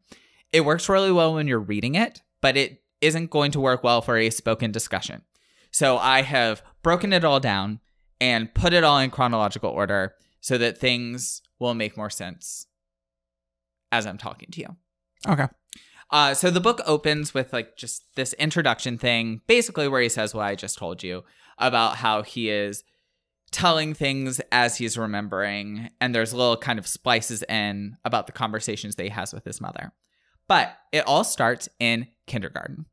It works really well when you're reading it, but it isn't going to work well for a spoken discussion. So I have broken it all down and put it all in chronological order so that things will make more sense as I'm talking to you. Okay. Uh, so the book opens with like just this introduction thing, basically where he says what I just told you about how he is telling things as he's remembering, and there's little kind of splices in about the conversations that he has with his mother. But it all starts in kindergarten.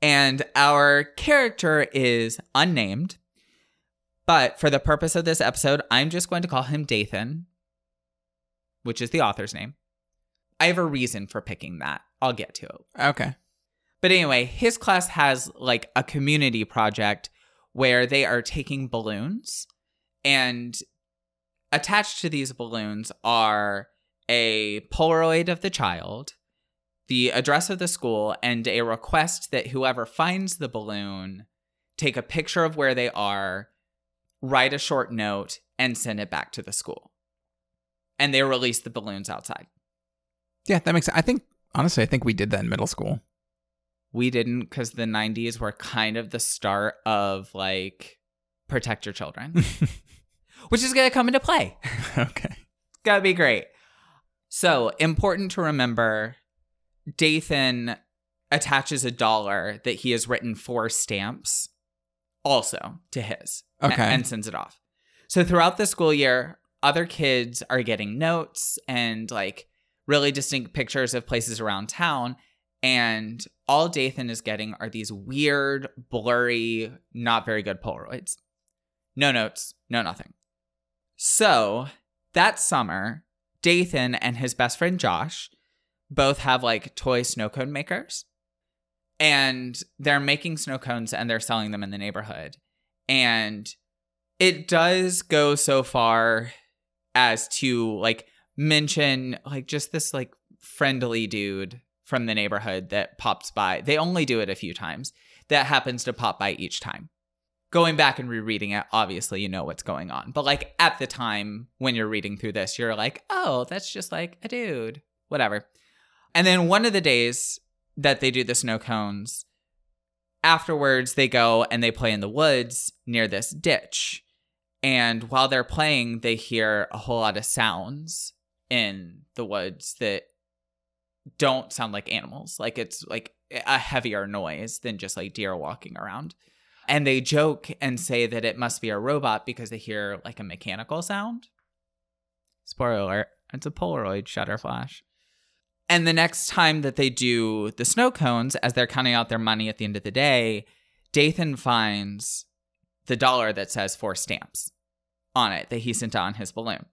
And our character is unnamed. But for the purpose of this episode, I'm just going to call him Dathan, which is the author's name. I have a reason for picking that. I'll get to it. Okay. But anyway, his class has like a community project where they are taking balloons and attached to these balloons are a Polaroid of the child, the address of the school, and a request that whoever finds the balloon take a picture of where they are, write a short note, and send it back to the school. And they release the balloons outside. Yeah, that makes sense. I think honestly, I think we did that in middle school. We didn't because the 90s were kind of the start of like protect your children, [laughs] which is going to come into play. [laughs] okay. It's to be great. So, important to remember Dathan attaches a dollar that he has written four stamps also to his Okay. and sends it off. So, throughout the school year, other kids are getting notes and like really distinct pictures of places around town. And all Dathan is getting are these weird, blurry, not very good Polaroids. No notes, no nothing. So that summer, Dathan and his best friend Josh both have like toy snow cone makers. And they're making snow cones and they're selling them in the neighborhood. And it does go so far as to like mention like just this like friendly dude from the neighborhood that pops by. They only do it a few times. That happens to pop by each time. Going back and rereading it, obviously you know what's going on. But like at the time when you're reading through this, you're like, "Oh, that's just like a dude." Whatever. And then one of the days that they do the snow cones, afterwards they go and they play in the woods near this ditch. And while they're playing, they hear a whole lot of sounds in the woods that don't sound like animals. Like it's like a heavier noise than just like deer walking around. And they joke and say that it must be a robot because they hear like a mechanical sound. Spoiler alert, it's a Polaroid shutter flash. And the next time that they do the snow cones, as they're counting out their money at the end of the day, Dathan finds the dollar that says four stamps on it that he sent on his balloon.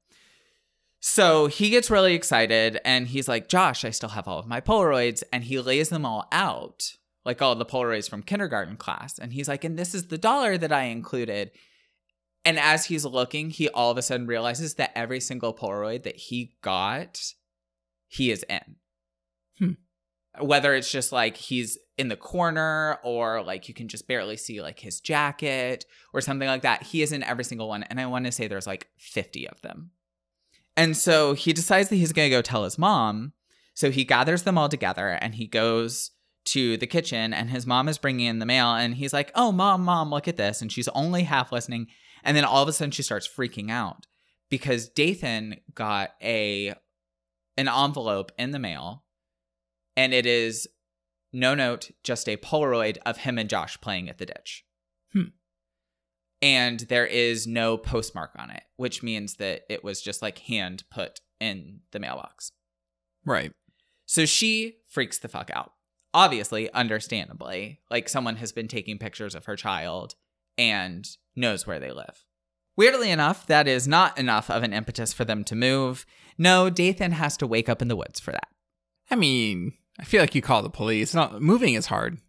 So he gets really excited and he's like, Josh, I still have all of my Polaroids. And he lays them all out, like all the Polaroids from kindergarten class. And he's like, and this is the dollar that I included. And as he's looking, he all of a sudden realizes that every single Polaroid that he got, he is in. Hmm. Whether it's just like he's in the corner or like you can just barely see like his jacket or something like that, he is in every single one. And I want to say there's like 50 of them. And so he decides that he's going to go tell his mom. So he gathers them all together and he goes to the kitchen and his mom is bringing in the mail and he's like, "Oh, mom, mom, look at this." And she's only half listening and then all of a sudden she starts freaking out because Dathan got a an envelope in the mail and it is no note, just a Polaroid of him and Josh playing at the ditch. And there is no postmark on it, which means that it was just like hand put in the mailbox. Right. So she freaks the fuck out. Obviously, understandably, like someone has been taking pictures of her child and knows where they live. Weirdly enough, that is not enough of an impetus for them to move. No, Dathan has to wake up in the woods for that. I mean, I feel like you call the police. Not moving is hard.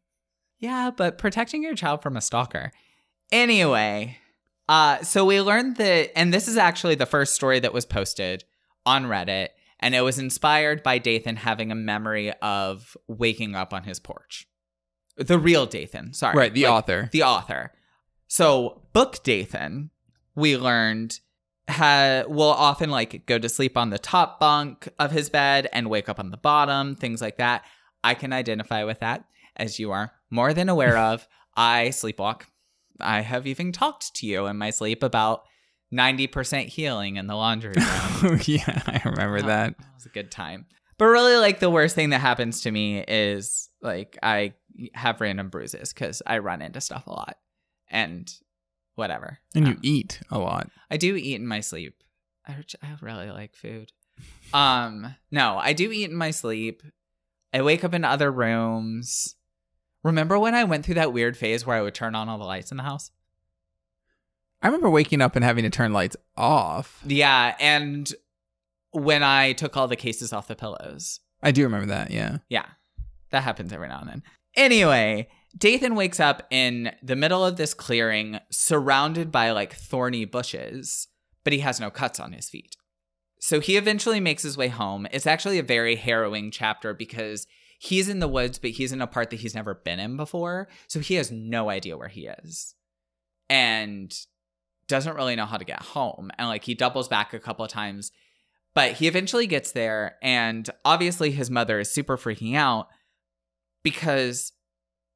Yeah, but protecting your child from a stalker. Anyway, uh, so we learned that, and this is actually the first story that was posted on Reddit, and it was inspired by Dathan having a memory of waking up on his porch. The real Dathan, sorry. Right, the Like, author. The author. So, book Dathan, we learned, ha- will often like go to sleep on the top bunk of his bed and wake up on the bottom, things like that. I can identify with that, as you are more than aware of. I sleepwalk. I have even talked to you in my sleep about 90% healing in the laundry room. [laughs] yeah, I remember Oh, that. That was a good time. But really, like, the worst thing that happens to me is like I have random bruises because I run into stuff a lot and whatever. And you Um, eat a lot. I do eat in my sleep. I, I really like food. Um, no, I do eat in my sleep. I wake up in other rooms. Remember when I went through that weird phase where I would turn on all the lights in the house? I remember waking up and having to turn lights off. Yeah, and when I took all the cases off the pillows. I do remember that, yeah. Yeah, that happens every now and then. Anyway, Dathan wakes up in the middle of this clearing, surrounded by like thorny bushes, but he has no cuts on his feet. So he eventually makes his way home. It's actually a very harrowing chapter because he's in the woods, but he's in a part that he's never been in before. So he has no idea where he is and doesn't really know how to get home. And like he doubles back a couple of times, but he eventually gets there. And obviously, his mother is super freaking out because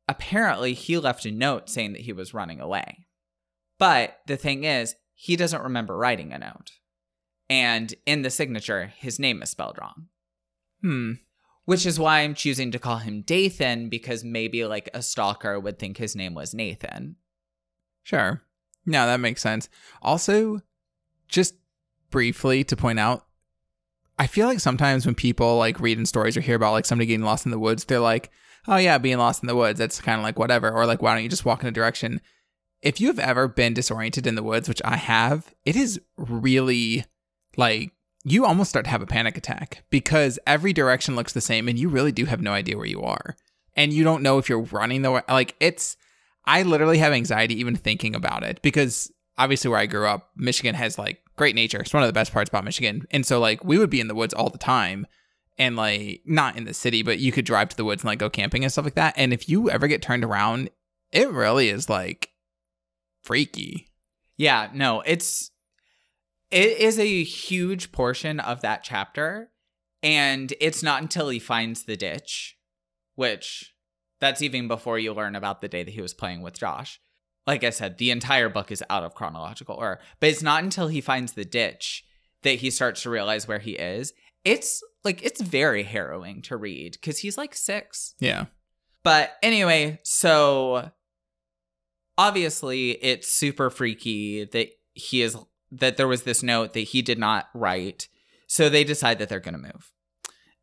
apparently he left a note saying that he was running away. But the thing is, he doesn't remember writing a note. And in the signature, his name is spelled wrong. Hmm. Which is why I'm choosing to call him Dathan because maybe like a stalker would think his name was Nathan. Sure. No, that makes sense. Also, just briefly to point out, I feel like sometimes when people like read in stories or hear about like somebody getting lost in the woods, they're like, oh yeah, being lost in the woods, that's kind of like whatever. Or like, why don't you just walk in a direction? If you have ever been disoriented in the woods, which I have, it is really like you almost start to have a panic attack because every direction looks the same and you really do have no idea where you are. And you don't know if you're running the way like it's I literally have anxiety even thinking about it because obviously where I grew up, Michigan has like great nature. It's one of the best parts about Michigan. And so like we would be in the woods all the time and like not in the city, but you could drive to the woods and like go camping and stuff like that. And if you ever get turned around, it really is like freaky. Yeah, no, it's it is a huge portion of that chapter and it's not until he finds the ditch, which that's even before you learn about the day that he was playing with Josh. Like I said, the entire book is out of chronological order, but it's not until he finds the ditch that he starts to realize where he is. It's like it's very harrowing to read cuz he's like 6. Yeah. But anyway, so obviously it's super freaky that he is that there was this note that he did not write. So they decide that they're going to move.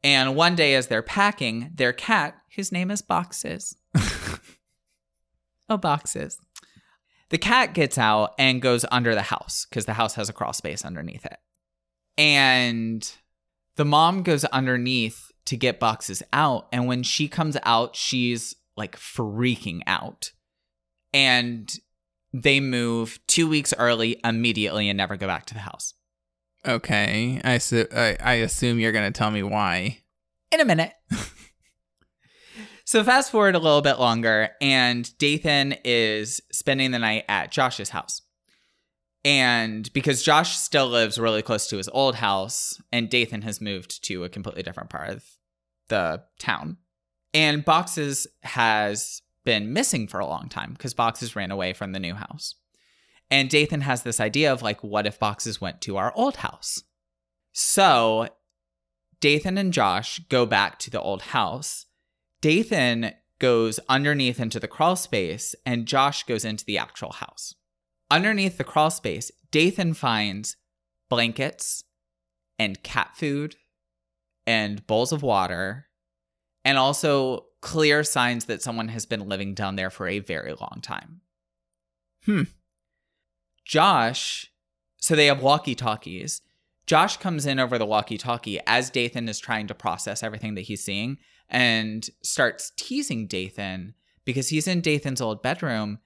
And one day as they're packing, their cat, his name is Boxes. [laughs] oh, Boxes. The cat gets out and goes under the house because the house has a crawl space underneath it. And the mom goes underneath to get Boxes out. And when she comes out, she's like freaking out. And they move two weeks early immediately and never go back to the house. Okay. I su- I, I assume you're going to tell me why. In a minute. [laughs] so fast forward a little bit longer, and Dathan is spending the night at Josh's house. And because Josh still lives really close to his old house, and Dathan has moved to a completely different part of the town. And Boxes has been missing for a long time because Boxes ran away from the new house. And Dathan has this idea of like, what if Boxes went to our old house? So Dathan and Josh go back to the old house. Dathan goes underneath into the crawl space, and Josh goes into the actual house. Underneath the crawl space, Dathan finds blankets and cat food and bowls of water, and also clear signs that someone has been living down there for a very long time. Hmm. Josh, so they have walkie talkies. Josh comes in over the walkie talkie as Dathan is trying to process everything that he's seeing and starts teasing Dathan because he's in Dathan's old bedroom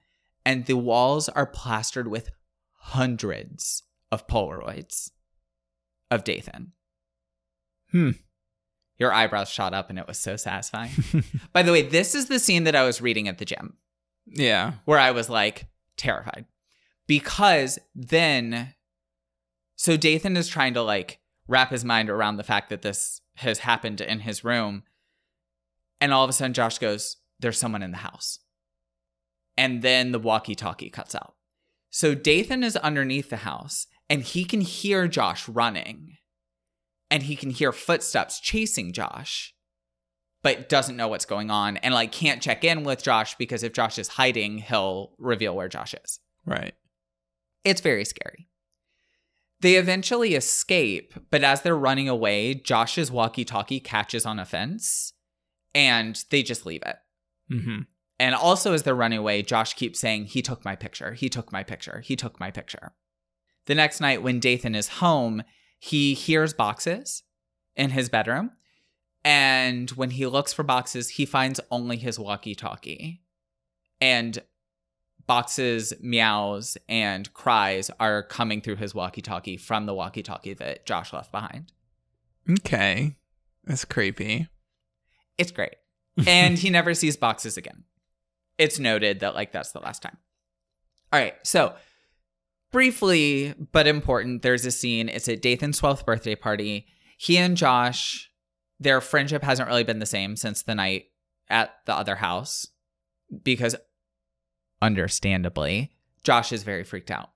and the walls are plastered with hundreds of Polaroids of Dathan. Hmm. Your eyebrows shot up and it was so satisfying. [laughs] By the way, this is the scene that I was reading at the gym Yeah. where I was like terrified because then, so Dathan is trying to like wrap his mind around the fact that this has happened in his room. And all of a sudden, Josh goes, There's someone in the house. And then the walkie talkie cuts out. So Dathan is underneath the house and he can hear Josh running and he can hear footsteps chasing Josh, but doesn't know what's going on and like can't check in with Josh because if Josh is hiding, he'll reveal where Josh is. Right. It's very scary. They eventually escape, but as they're running away, Josh's walkie talkie catches on a fence and they just leave it. Mm-hmm. And also, as they're running away, Josh keeps saying, He took my picture. He took my picture. He took my picture. The next night, when Dathan is home, he hears boxes in his bedroom. And when he looks for boxes, he finds only his walkie talkie. And boxes, meows, and cries are coming through his walkie talkie from the walkie talkie that Josh left behind. Okay. That's creepy. It's great. [laughs] And he never sees boxes again. It's noted that, like, that's the last time. All right. So, briefly but important, there's a scene. It's at Dathan's 12th birthday party. He and Josh, their friendship hasn't really been the same since the night at the other house because, understandably, Josh is very freaked out.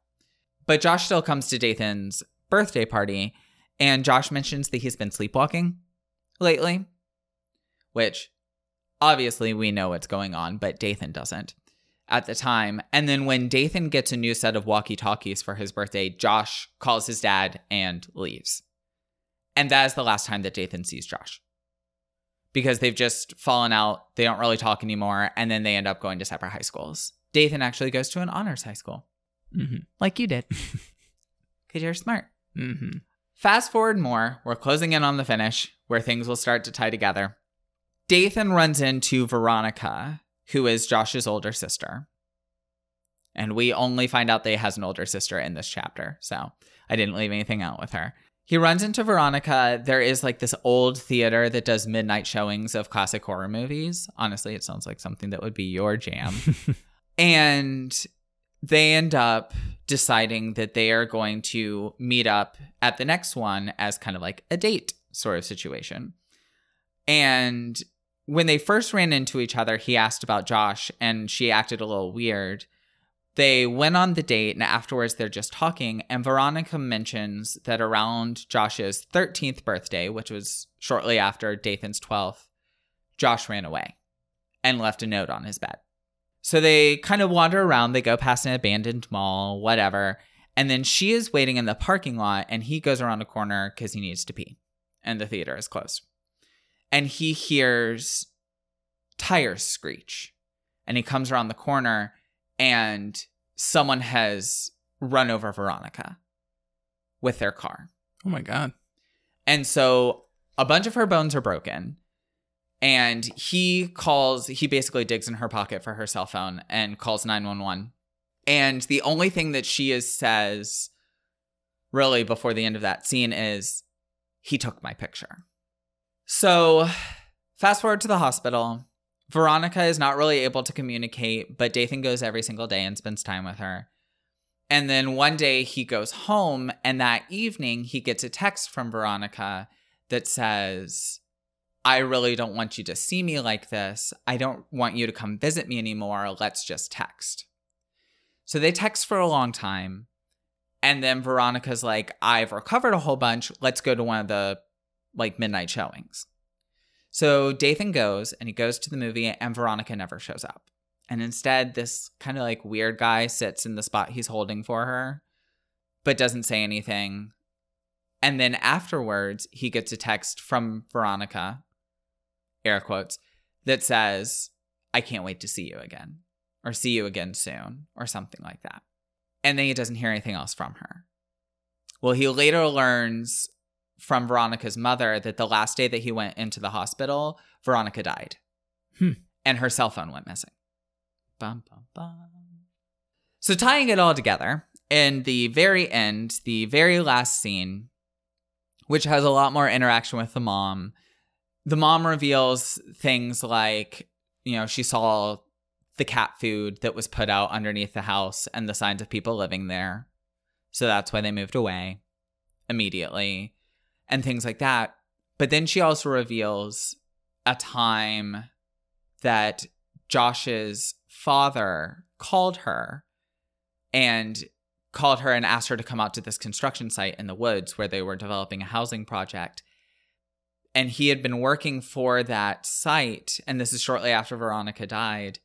But Josh still comes to Dathan's birthday party, and Josh mentions that he's been sleepwalking lately, which obviously we know what's going on, but Dathan doesn't at the time. And then when Dathan gets a new set of walkie talkies for his birthday, Josh calls his dad and leaves. And that is the last time that Dathan sees Josh because they've just fallen out. They don't really talk anymore. And then they end up going to separate high schools. Dathan actually goes to an honors high school, Mm-hmm. like you did, [laughs] because you're smart. Mm-hmm. Fast forward more, we're closing in on the finish where things will start to tie together. Dathan runs into Veronica, who is Josh's older sister. And we only find out that he has an older sister in this chapter, so I didn't leave anything out with her. He runs into Veronica. There is like this old theater that does midnight showings of classic horror movies. Honestly, it sounds like something that would be your jam. [laughs] and they end up deciding that they are going to meet up at the next one as kind of like a date sort of situation. And when they first ran into each other, he asked about Josh and she acted a little weird. They went on the date and afterwards they're just talking. And Veronica mentions that around Josh's 13th birthday, which was shortly after Dathan's 12th, Josh ran away and left a note on his bed. So they kind of wander around. They go past an abandoned mall, whatever. And then she is waiting in the parking lot and he goes around a corner because he needs to pee and the theater is closed. And he hears tires screech and he comes around the corner and someone has run over Veronica with their car. Oh my god. And so a bunch of her bones are broken. And he calls, he basically digs in her pocket for her cell phone and calls 911. And the only thing that she is says, really, before the end of that scene is, he took my picture. So fast forward to the hospital. Veronica is not really able to communicate, but Dathan goes every single day and spends time with her. And then one day he goes home, and that evening he gets a text from Veronica that says, I really don't want you to see me like this. I don't want you to come visit me anymore. Let's just text. So they text for a long time. And then Veronica's like, I've recovered a whole bunch. Let's go to one of the like midnight showings. So Dathan goes and he goes to the movie, and Veronica never shows up. And instead, this kind of like weird guy sits in the spot he's holding for her, but doesn't say anything. And then afterwards, he gets a text from Veronica, air quotes, that says, I can't wait to see you again, or see you again soon, or something like that. And then he doesn't hear anything else from her. Well, he later learns from Veronica's mother that the last day that he went into the hospital, Veronica died. Hmm. And her cell phone went missing. Bum, bum, bum. So, tying it all together, in the very end, the very last scene, which has a lot more interaction with the mom, the mom reveals things like, you know, she saw the cat food that was put out underneath the house and the signs of people living there. So that's why they moved away immediately and things like that. But then she also reveals a time that Josh's father called her and called her and asked her to come out to this construction site in the woods where they were developing a housing project. And he had been working for that site, and this is shortly after Veronica died.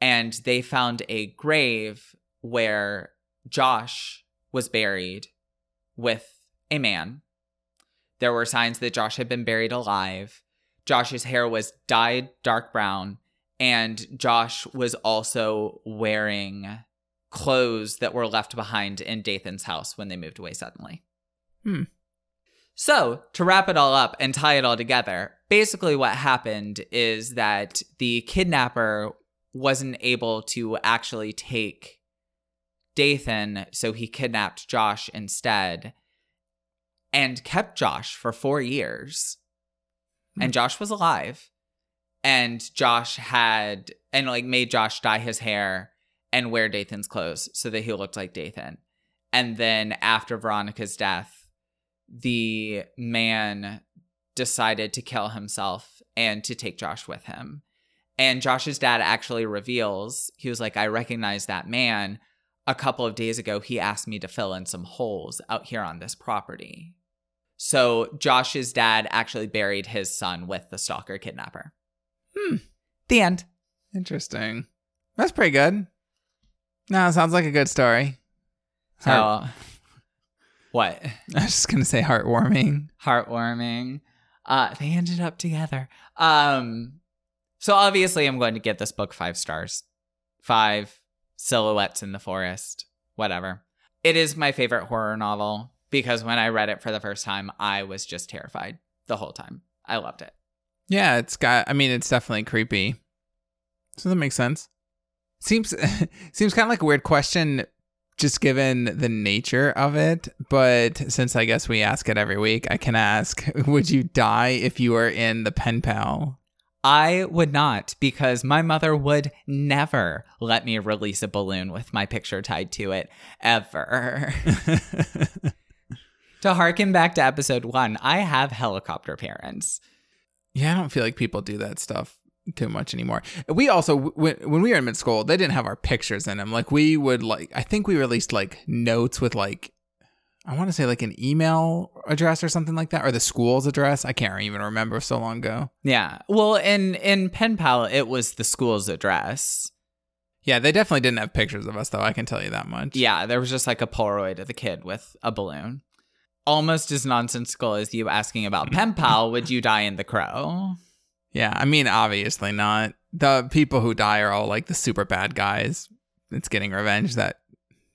And they found a grave where Josh was buried with a man. There were signs that Josh had been buried alive. Josh's hair was dyed dark brown, and Josh was also wearing clothes that were left behind in Dathan's house when they moved away suddenly. Hmm. So, to wrap it all up and tie it all together, basically what happened is that the kidnapper wasn't able to actually take Dathan, so he kidnapped Josh instead and kept Josh for four years. Hmm. And Josh was alive. And Josh had, and like made Josh dye his hair and wear Dathan's clothes so that he looked like Dathan. And then after Veronica's death, the man decided to kill himself and to take Josh with him. And Josh's dad actually reveals, he was like, I recognize that man. A couple of days ago, he asked me to fill in some holes out here on this property. So Josh's dad actually buried his son with the stalker kidnapper. Hmm. The end. Interesting. That's pretty good. No, it sounds like a good story. So, Heart- [laughs] what? [laughs] I was just gonna say heartwarming. Heartwarming. Uh, they ended up together. Um, so obviously, I'm going to give this book five stars. Five silhouettes in the forest. Whatever. It is my favorite horror novel because when I read it for the first time, I was just terrified the whole time. I loved it. Yeah, it's got. I mean, it's definitely creepy. So that makes sense. Seems [laughs] seems kind of like a weird question, just given the nature of it. But since I guess we ask it every week, I can ask: [laughs] Would you die if you were in the pen pal? I would not because my mother would never let me release a balloon with my picture tied to it ever. [laughs] to harken back to episode one, I have helicopter parents. yeah, I don't feel like people do that stuff too much anymore. We also when when we were in mid school, they didn't have our pictures in them. Like we would like, I think we released like notes with like. I want to say like an email address or something like that, or the school's address. I can't even remember so long ago. Yeah. Well, in in Pen Pal, it was the school's address. Yeah, they definitely didn't have pictures of us, though. I can tell you that much. Yeah, there was just like a Polaroid of the kid with a balloon. Almost as nonsensical as you asking about [laughs] Pen Pal, would you die in the crow? Yeah, I mean, obviously not. The people who die are all like the super bad guys. It's getting revenge. That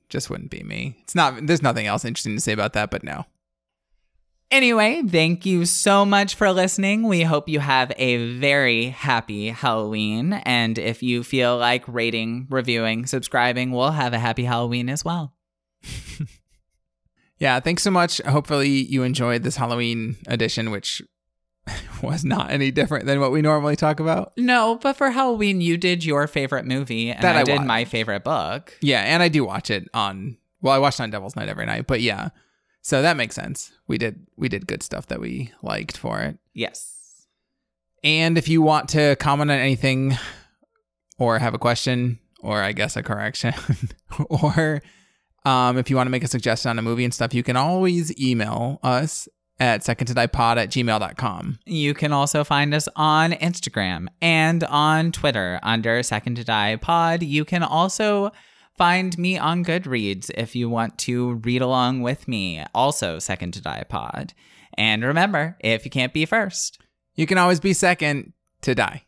just wouldn't be me. It's not. There's nothing else interesting to say about that, but no. Anyway, thank you so much for listening. We hope you have a very happy Halloween. And if you feel like rating, reviewing, subscribing, we'll have a happy Halloween as well. [laughs] Yeah, thanks so much. Hopefully, you enjoyed this Halloween edition, which [laughs] was not any different than what we normally talk about. No, but for Halloween, you did your favorite movie, and That I, I did watched. my favorite book. Yeah, and I do watch it on. Well, I watch it on Devil's Night every night, but yeah, so that makes sense. We did we did good stuff that we liked for it. Yes. And if you want to comment on anything or have a question or I guess a correction [laughs] or um, if you want to make a suggestion on a movie and stuff, you can always email us at second to die pod at gmail.com. You can also find us on Instagram and on Twitter under Second to Die Pod. You can also find me on Goodreads if you want to read along with me, also Second to Die Pod. And remember, if you can't be first, You can always be second to die.